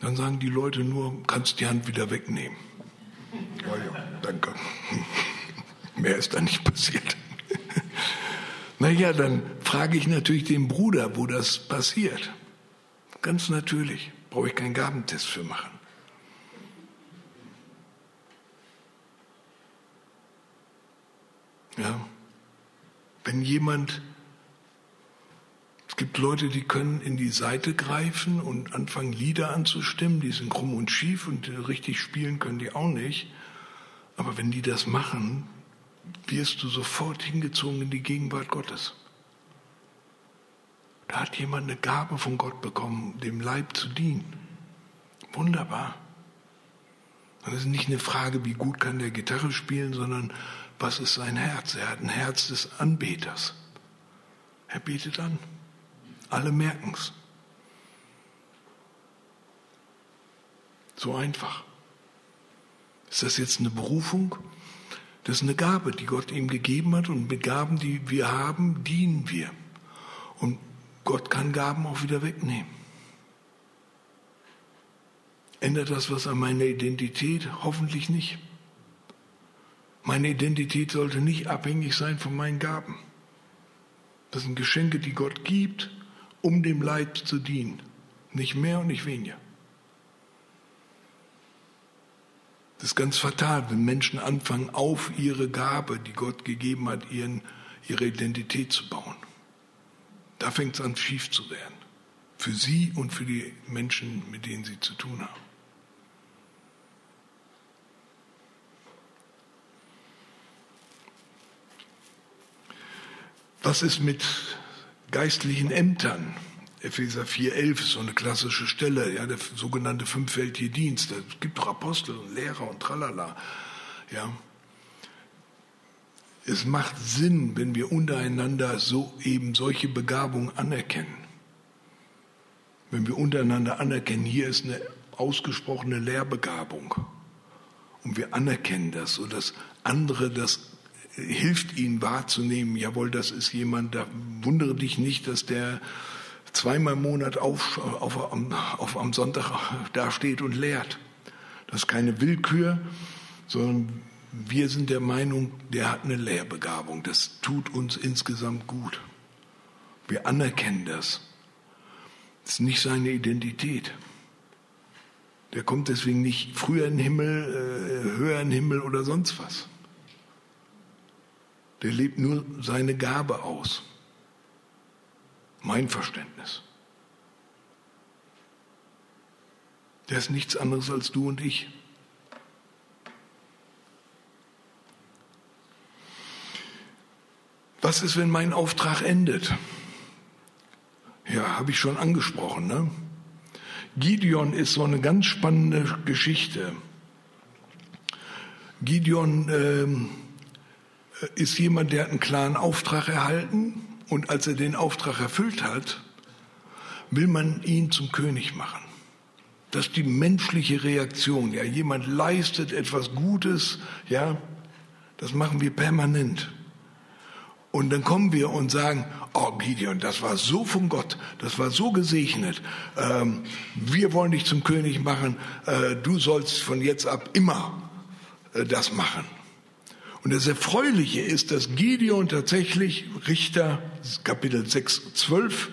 S1: dann sagen die Leute nur, kannst die Hand wieder wegnehmen. Ja, ja, danke. Mehr ist da nicht passiert. naja, dann frage ich natürlich den Bruder, wo das passiert. Ganz natürlich. Brauche ich keinen Gabentest für machen. Ja. Wenn jemand, es gibt Leute, die können in die Seite greifen und anfangen Lieder anzustimmen, die sind krumm und schief und richtig spielen können die auch nicht. Aber wenn die das machen, wirst du sofort hingezogen in die Gegenwart Gottes. Da hat jemand eine Gabe von Gott bekommen, dem Leib zu dienen. Wunderbar. Und es ist nicht eine Frage, wie gut kann der Gitarre spielen, sondern was ist sein Herz? Er hat ein Herz des Anbeters. Er betet an. Alle merken es. So einfach. Ist das jetzt eine Berufung? Das ist eine Gabe, die Gott ihm gegeben hat und mit Gaben, die wir haben, dienen wir. Und Gott kann Gaben auch wieder wegnehmen. Ändert das was an meiner Identität? Hoffentlich nicht. Meine Identität sollte nicht abhängig sein von meinen Gaben. Das sind Geschenke, die Gott gibt, um dem Leib zu dienen. Nicht mehr und nicht weniger. Das ist ganz fatal, wenn Menschen anfangen, auf ihre Gabe, die Gott gegeben hat, ihren, ihre Identität zu bauen. Da fängt es an, schief zu werden. Für sie und für die Menschen, mit denen sie zu tun haben. Was ist mit geistlichen Ämtern? Epheser 4,11 ist so eine klassische Stelle, ja, der sogenannte fünffältige Dienst. Es gibt doch Apostel und Lehrer und tralala. Ja. Es macht Sinn, wenn wir untereinander so eben solche Begabungen anerkennen. Wenn wir untereinander anerkennen, hier ist eine ausgesprochene Lehrbegabung. Und wir anerkennen das, sodass andere das hilft ihnen wahrzunehmen, jawohl, das ist jemand, da wundere dich nicht, dass der zweimal im Monat auf, auf, auf, am Sonntag dasteht und lehrt. Das ist keine Willkür, sondern wir sind der Meinung, der hat eine Lehrbegabung. Das tut uns insgesamt gut. Wir anerkennen das. Das ist nicht seine Identität. Der kommt deswegen nicht früher in den Himmel, äh, höher in den Himmel oder sonst was. Der lebt nur seine Gabe aus. Mein Verständnis. Der ist nichts anderes als du und ich. Was ist, wenn mein Auftrag endet? Ja, habe ich schon angesprochen. Ne? Gideon ist so eine ganz spannende Geschichte. Gideon äh, ist jemand, der hat einen klaren Auftrag erhalten und als er den Auftrag erfüllt hat, will man ihn zum König machen. Das ist die menschliche Reaktion. Ja, jemand leistet etwas Gutes, ja, das machen wir permanent. Und dann kommen wir und sagen, oh Gideon, das war so von Gott, das war so gesegnet. Ähm, wir wollen dich zum König machen, äh, du sollst von jetzt ab immer äh, das machen. Und das Erfreuliche ist, dass Gideon tatsächlich Richter Kapitel 6, 12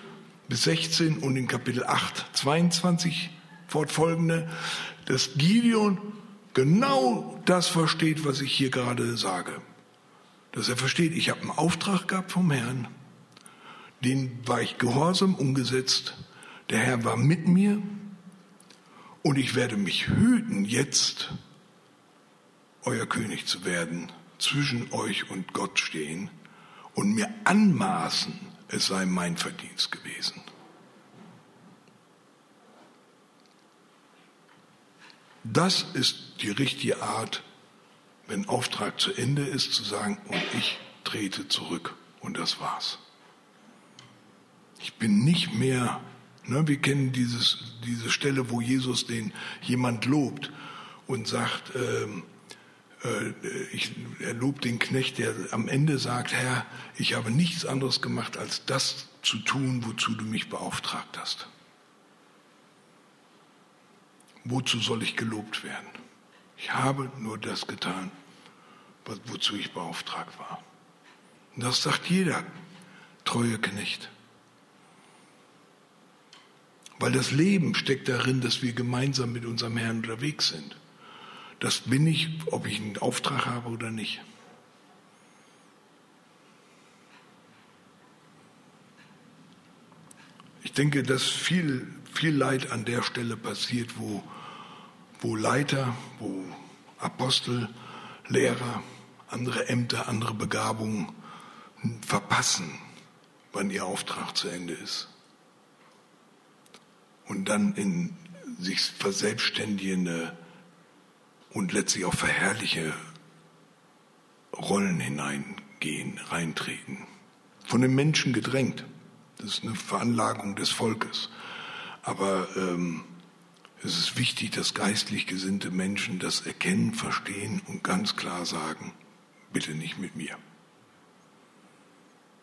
S1: bis 16 und in Kapitel 8, 22 fortfolgende, dass Gideon genau das versteht, was ich hier gerade sage. Dass er versteht, ich habe einen Auftrag gehabt vom Herrn, den war ich gehorsam umgesetzt, Der Herr war mit mir und ich werde mich hüten, jetzt euer König zu werden, zwischen euch und Gott stehen und mir anmaßen, es sei mein Verdienst gewesen. Das ist die richtige Art, wenn Auftrag zu Ende ist, zu sagen, und ich trete zurück und das war's. Ich bin nicht mehr, ne, wir kennen dieses, diese Stelle, wo Jesus den jemand lobt und sagt, ähm, äh, ich, er lobt den Knecht, der am Ende sagt, Herr, ich habe nichts anderes gemacht, als das zu tun, wozu du mich beauftragt hast. Wozu soll ich gelobt werden? Ich habe nur das getan, wozu ich beauftragt war. Und das sagt jeder treue Knecht. Weil das Leben steckt darin, dass wir gemeinsam mit unserem Herrn unterwegs sind. Das bin ich, ob ich einen Auftrag habe oder nicht. Ich denke, dass viel, viel Leid an der Stelle passiert, wo, wo Leiter, wo Apostel, Lehrer, andere Ämter, andere Begabungen verpassen, wann ihr Auftrag zu Ende ist. Und dann in sich verselbstständigende und letztlich auch verherrliche Rollen hineingehen, reintreten. Von den Menschen gedrängt. Das ist eine Veranlagung des Volkes. Aber ähm, es ist wichtig, dass geistlich gesinnte Menschen das erkennen, verstehen und ganz klar sagen, bitte nicht mit mir.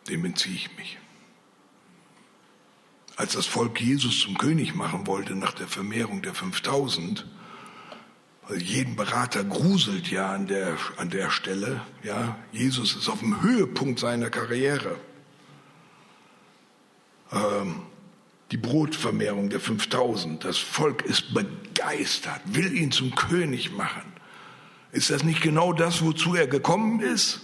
S1: Dem entziehe ich mich. Als das Volk Jesus zum König machen wollte nach der Vermehrung der 5000, also jeden Berater gruselt ja an der, an der Stelle. Ja, Jesus ist auf dem Höhepunkt seiner Karriere. Ähm, die Brotvermehrung der 5000. Das Volk ist begeistert, will ihn zum König machen. Ist das nicht genau das, wozu er gekommen ist?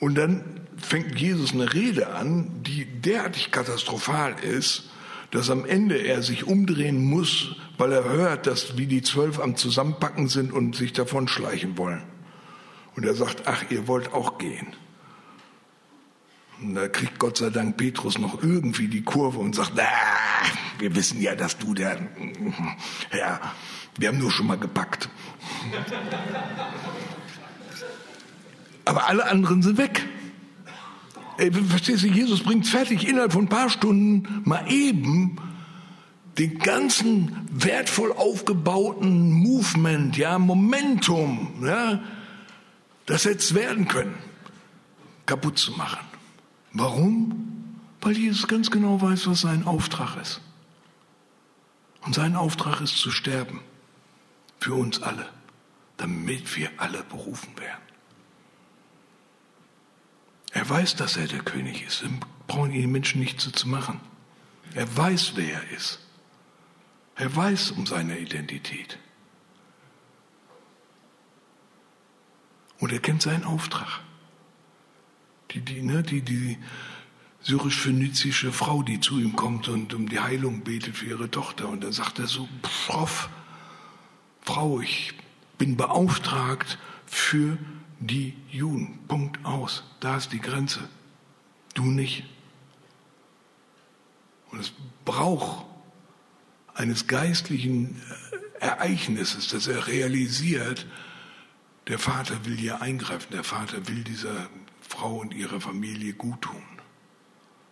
S1: Und dann fängt Jesus eine Rede an, die derartig katastrophal ist, dass am Ende er sich umdrehen muss, weil er hört, dass wie die zwölf am Zusammenpacken sind und sich davon schleichen wollen. Und er sagt, ach, ihr wollt auch gehen. Und da kriegt Gott sei Dank Petrus noch irgendwie die Kurve und sagt, ah, wir wissen ja, dass du der, ja, wir haben nur schon mal gepackt. Aber alle anderen sind weg. Verstehst du, Jesus bringt fertig innerhalb von ein paar Stunden mal eben den ganzen wertvoll aufgebauten Movement, ja, Momentum, ja, das es werden können, kaputt zu machen. Warum? Weil Jesus ganz genau weiß, was sein Auftrag ist. Und sein Auftrag ist zu sterben. Für uns alle. Damit wir alle berufen werden. Er weiß, dass er der König ist. Dann brauchen die Menschen nichts zu machen. Er weiß, wer er ist. Er weiß um seine Identität. Und er kennt seinen Auftrag. Die, die, ne, die, die syrisch-phönizische Frau, die zu ihm kommt und um die Heilung betet für ihre Tochter. Und dann sagt er so, Prof, Frau, ich bin beauftragt für die Juden. Punkt aus. Da ist die Grenze. Du nicht. Und es braucht eines geistlichen äh, Ereignisses, dass er realisiert, der Vater will hier eingreifen, der Vater will dieser Frau und ihrer Familie gut tun.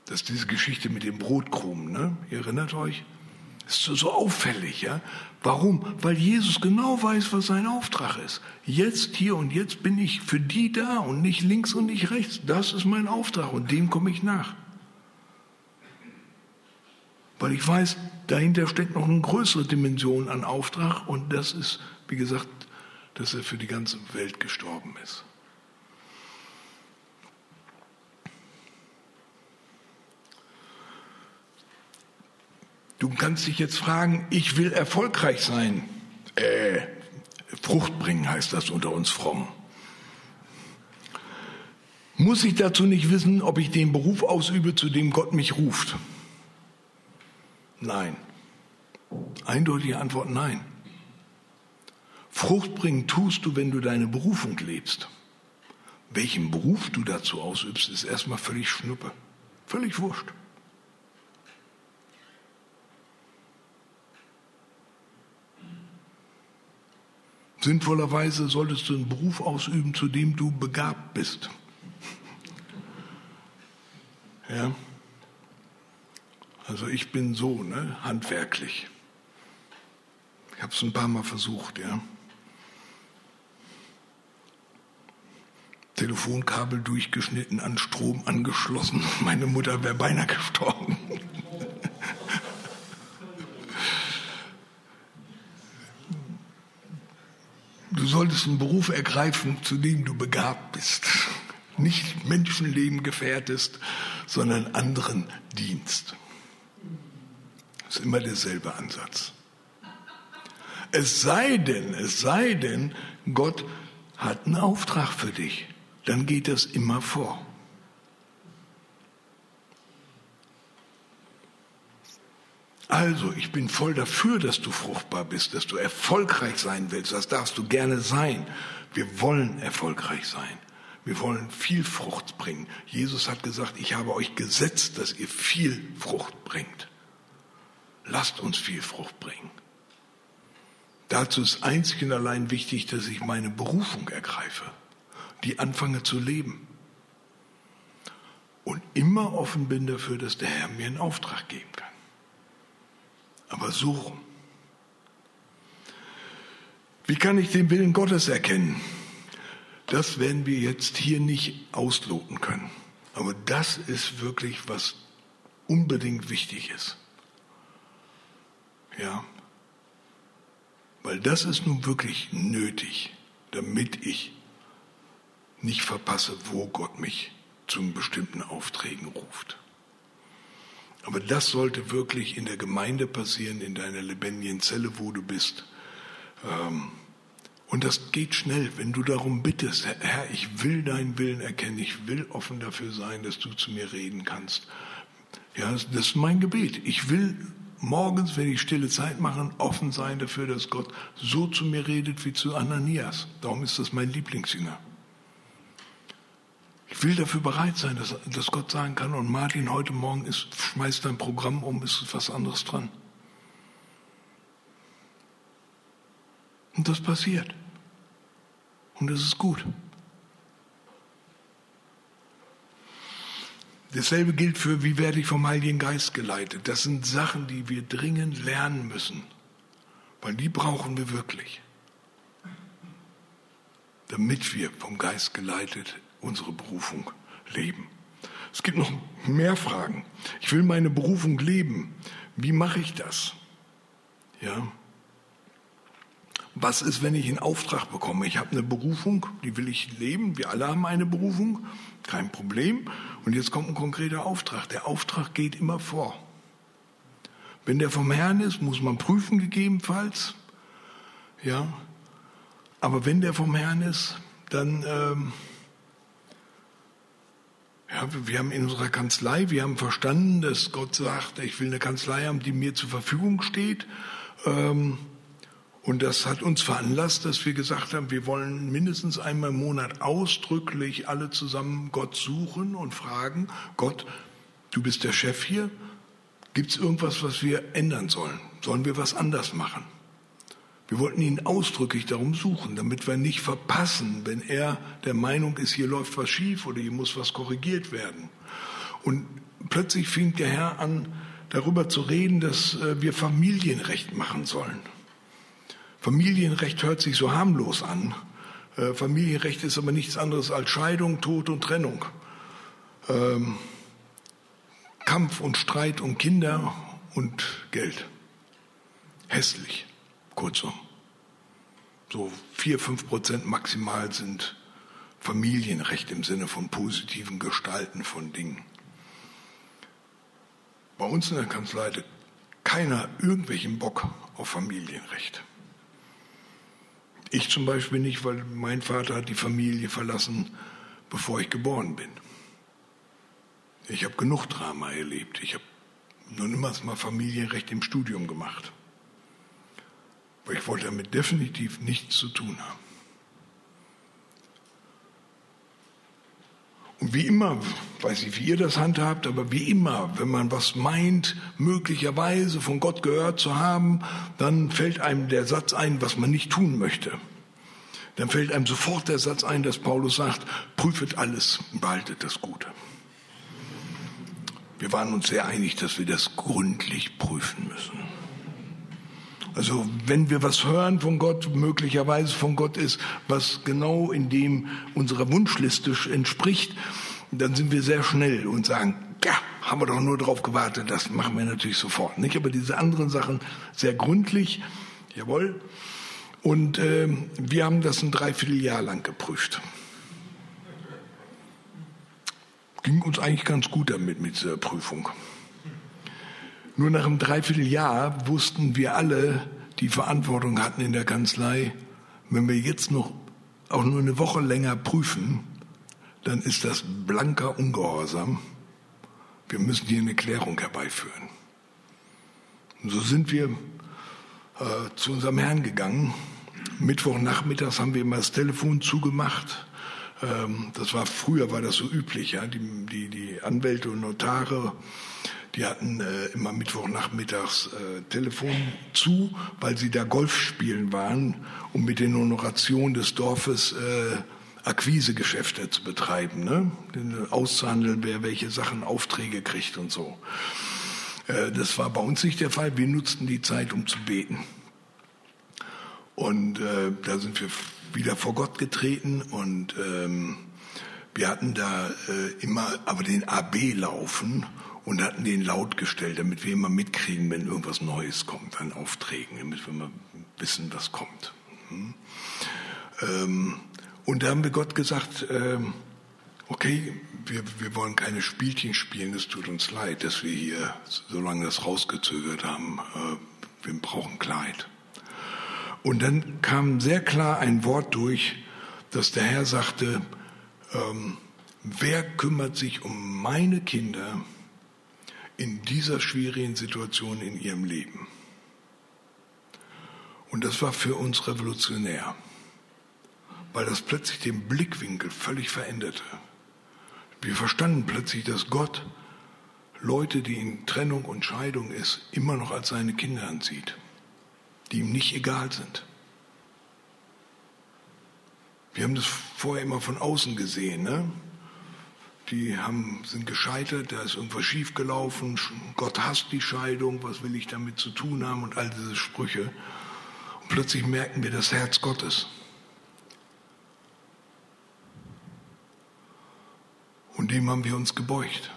S1: Das ist diese Geschichte mit dem Brotkrumen, ne? Ihr erinnert euch? Das ist so, so auffällig, ja? Warum? Weil Jesus genau weiß, was sein Auftrag ist. Jetzt, hier und jetzt bin ich für die da und nicht links und nicht rechts. Das ist mein Auftrag und dem komme ich nach. Weil ich weiß, dahinter steckt noch eine größere Dimension an Auftrag und das ist, wie gesagt, dass er für die ganze Welt gestorben ist. Du kannst dich jetzt fragen, ich will erfolgreich sein. Äh, Frucht bringen heißt das unter uns fromm. Muss ich dazu nicht wissen, ob ich den Beruf ausübe, zu dem Gott mich ruft? Nein. Eindeutige Antwort nein. Frucht bringen tust du, wenn du deine Berufung lebst. Welchen Beruf du dazu ausübst, ist erstmal völlig schnuppe. Völlig wurscht. Sinnvollerweise solltest du einen Beruf ausüben, zu dem du begabt bist. Ja. Also ich bin so, ne, handwerklich. Ich habe es ein paar Mal versucht, ja. Telefonkabel durchgeschnitten, an Strom angeschlossen. Meine Mutter wäre beinahe gestorben. Du solltest einen Beruf ergreifen, zu dem du begabt bist. Nicht Menschenleben gefährdest, sondern anderen dienst. Das ist immer derselbe Ansatz. Es sei denn, es sei denn, Gott hat einen Auftrag für dich. Dann geht das immer vor. Also, ich bin voll dafür, dass du fruchtbar bist, dass du erfolgreich sein willst. Das darfst du gerne sein. Wir wollen erfolgreich sein. Wir wollen viel Frucht bringen. Jesus hat gesagt, ich habe euch gesetzt, dass ihr viel Frucht bringt. Lasst uns viel Frucht bringen. Dazu ist einzig und allein wichtig, dass ich meine Berufung ergreife, die anfange zu leben. Und immer offen bin dafür, dass der Herr mir einen Auftrag geben kann. Aber rum. Wie kann ich den Willen Gottes erkennen? Das werden wir jetzt hier nicht ausloten können. Aber das ist wirklich, was unbedingt wichtig ist. Ja. Weil das ist nun wirklich nötig, damit ich nicht verpasse, wo Gott mich zu bestimmten Aufträgen ruft. Aber das sollte wirklich in der Gemeinde passieren, in deiner lebendigen Zelle, wo du bist. Ähm, und das geht schnell, wenn du darum bittest, Herr, ich will deinen Willen erkennen, ich will offen dafür sein, dass du zu mir reden kannst. Ja, das ist mein Gebet. Ich will morgens, wenn ich stille Zeit mache, offen sein dafür, dass Gott so zu mir redet wie zu Ananias. Darum ist das mein Lieblingsjünger. Ich will dafür bereit sein, dass, dass Gott sagen kann, und Martin, heute Morgen ist, schmeißt dein Programm um, ist was anderes dran. Und das passiert. Und das ist gut. Dasselbe gilt für, wie werde ich vom Heiligen Geist geleitet. Das sind Sachen, die wir dringend lernen müssen, weil die brauchen wir wirklich, damit wir vom Geist geleitet unsere Berufung leben. Es gibt noch mehr Fragen. Ich will meine Berufung leben. Wie mache ich das? Ja. Was ist, wenn ich einen Auftrag bekomme? Ich habe eine Berufung, die will ich leben. Wir alle haben eine Berufung, kein Problem. Und jetzt kommt ein konkreter Auftrag. Der Auftrag geht immer vor. Wenn der vom Herrn ist, muss man prüfen gegebenenfalls. Ja. Aber wenn der vom Herrn ist, dann ähm, ja, wir haben in unserer Kanzlei, wir haben verstanden, dass Gott sagt, ich will eine Kanzlei haben, die mir zur Verfügung steht. Ähm, und das hat uns veranlasst, dass wir gesagt haben, wir wollen mindestens einmal im Monat ausdrücklich alle zusammen Gott suchen und fragen, Gott, du bist der Chef hier, gibt es irgendwas, was wir ändern sollen? Sollen wir was anders machen? Wir wollten ihn ausdrücklich darum suchen, damit wir nicht verpassen, wenn er der Meinung ist, hier läuft was schief oder hier muss was korrigiert werden. Und plötzlich fing der Herr an, darüber zu reden, dass äh, wir Familienrecht machen sollen. Familienrecht hört sich so harmlos an. Äh, Familienrecht ist aber nichts anderes als Scheidung, Tod und Trennung. Ähm, Kampf und Streit um Kinder und Geld. Hässlich, kurzum. So vier, fünf Prozent maximal sind Familienrecht im Sinne von positiven Gestalten von Dingen. Bei uns in der Kanzlei hatte keiner irgendwelchen Bock auf Familienrecht. Ich zum Beispiel nicht, weil mein Vater hat die Familie verlassen, bevor ich geboren bin. Ich habe genug Drama erlebt. Ich habe Nun immer mal Familienrecht im Studium gemacht. Aber ich wollte damit definitiv nichts zu tun haben. Und wie immer, weiß ich, wie ihr das handhabt, aber wie immer, wenn man was meint, möglicherweise von Gott gehört zu haben, dann fällt einem der Satz ein, was man nicht tun möchte. Dann fällt einem sofort der Satz ein, dass Paulus sagt, prüfet alles und behaltet das Gute. Wir waren uns sehr einig, dass wir das gründlich prüfen müssen. Also wenn wir was hören von Gott, möglicherweise von Gott ist, was genau in dem unserer Wunschliste entspricht, dann sind wir sehr schnell und sagen, ja, haben wir doch nur darauf gewartet, das machen wir natürlich sofort. Nicht, aber diese anderen Sachen sehr gründlich, jawohl. Und äh, wir haben das ein Dreivierteljahr lang geprüft. Ging uns eigentlich ganz gut damit mit dieser Prüfung. Nur nach einem Dreivierteljahr wussten wir alle, die Verantwortung hatten in der Kanzlei, wenn wir jetzt noch auch nur eine Woche länger prüfen, dann ist das blanker Ungehorsam. Wir müssen hier eine Klärung herbeiführen. Und so sind wir äh, zu unserem Herrn gegangen. Mittwochnachmittags haben wir immer das Telefon zugemacht. Ähm, das war früher war das so üblich, ja. Die, die, die Anwälte und Notare die hatten äh, immer Mittwochnachmittags äh, Telefon zu, weil sie da Golf spielen waren, um mit den Honorationen des Dorfes äh, Akquisegeschäfte zu betreiben, ne? auszuhandeln, wer welche Sachen Aufträge kriegt und so. Äh, das war bei uns nicht der Fall. Wir nutzten die Zeit, um zu beten. Und äh, da sind wir wieder vor Gott getreten und ähm, wir hatten da äh, immer aber den AB laufen und hatten den laut gestellt, damit wir immer mitkriegen, wenn irgendwas Neues kommt an Aufträgen, damit wir mal wissen, was kommt. Hm? Ähm, und da haben wir Gott gesagt, ähm, okay, wir, wir wollen keine Spielchen spielen, es tut uns leid, dass wir hier so lange das rausgezögert haben. Äh, wir brauchen Kleid. Und dann kam sehr klar ein Wort durch, dass der Herr sagte, ähm, wer kümmert sich um meine Kinder, in dieser schwierigen Situation in ihrem Leben. Und das war für uns revolutionär, weil das plötzlich den Blickwinkel völlig veränderte. Wir verstanden plötzlich, dass Gott Leute, die in Trennung und Scheidung ist, immer noch als seine Kinder ansieht, die ihm nicht egal sind. Wir haben das vorher immer von außen gesehen. Ne? Die haben, sind gescheitert, da ist irgendwas schiefgelaufen, Gott hasst die Scheidung, was will ich damit zu tun haben und all diese Sprüche. Und plötzlich merken wir das Herz Gottes. Und dem haben wir uns gebeugt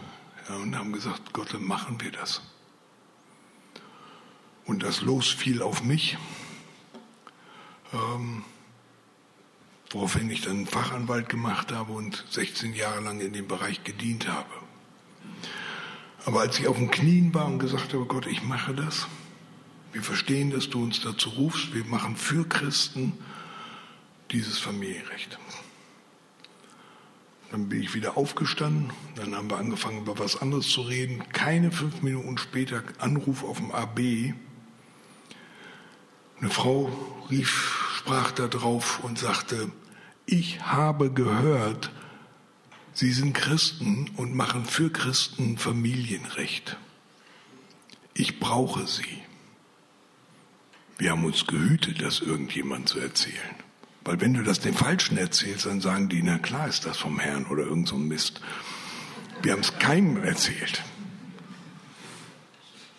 S1: ja, und haben gesagt, Gott, dann machen wir das. Und das Los fiel auf mich. Ähm, woraufhin ich dann Fachanwalt gemacht habe und 16 Jahre lang in dem Bereich gedient habe. Aber als ich auf den Knien war und gesagt habe, Gott, ich mache das, wir verstehen, dass du uns dazu rufst, wir machen für Christen dieses Familienrecht. Dann bin ich wieder aufgestanden, dann haben wir angefangen, über was anderes zu reden. Keine fünf Minuten später Anruf auf dem AB. Eine Frau rief, sprach da drauf und sagte, ich habe gehört, Sie sind Christen und machen für Christen Familienrecht. Ich brauche Sie. Wir haben uns gehütet, das irgendjemand zu erzählen. Weil wenn du das den Falschen erzählst, dann sagen die, na klar ist das vom Herrn oder irgend so ein Mist. Wir haben es keinem erzählt.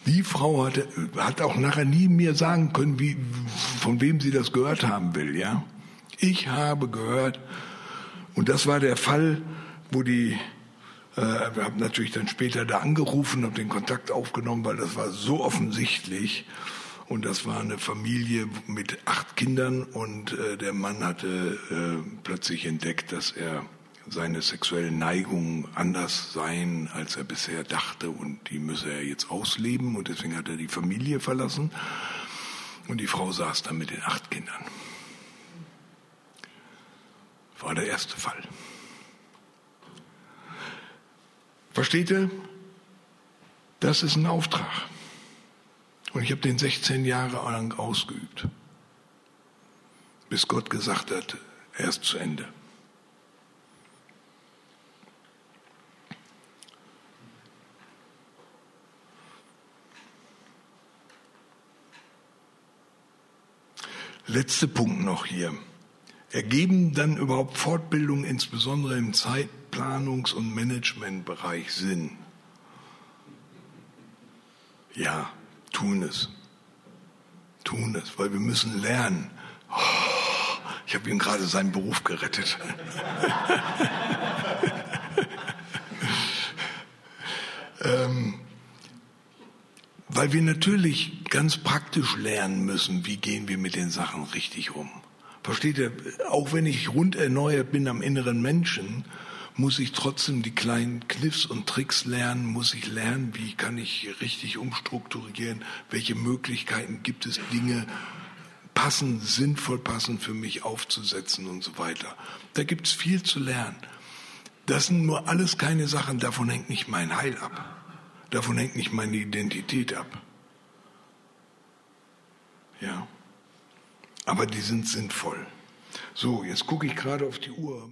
S1: Die Frau hatte, hat auch nachher nie mir sagen können, wie, von wem sie das gehört haben will, ja. Ich habe gehört, und das war der Fall, wo die, äh, wir haben natürlich dann später da angerufen und den Kontakt aufgenommen, weil das war so offensichtlich. Und das war eine Familie mit acht Kindern und äh, der Mann hatte äh, plötzlich entdeckt, dass er seine sexuellen Neigungen anders seien, als er bisher dachte und die müsse er jetzt ausleben und deswegen hat er die Familie verlassen und die Frau saß dann mit den acht Kindern war der erste Fall. Versteht ihr? Das ist ein Auftrag. Und ich habe den 16 Jahre lang ausgeübt, bis Gott gesagt hat, er ist zu Ende. Letzter Punkt noch hier. Ergeben dann überhaupt Fortbildung, insbesondere im Zeitplanungs- und Managementbereich Sinn? Ja, tun es. Tun es, weil wir müssen lernen. Oh, ich habe ihm gerade seinen Beruf gerettet. ähm, weil wir natürlich ganz praktisch lernen müssen, wie gehen wir mit den Sachen richtig um. Versteht ihr? Auch wenn ich rund erneuert bin am inneren Menschen, muss ich trotzdem die kleinen Kniffs und Tricks lernen, muss ich lernen, wie kann ich richtig umstrukturieren, welche Möglichkeiten gibt es, Dinge passend, sinnvoll passend für mich aufzusetzen und so weiter. Da gibt es viel zu lernen. Das sind nur alles keine Sachen, davon hängt nicht mein Heil ab. Davon hängt nicht meine Identität ab. Ja. Aber die sind sinnvoll. So, jetzt gucke ich gerade auf die Uhr.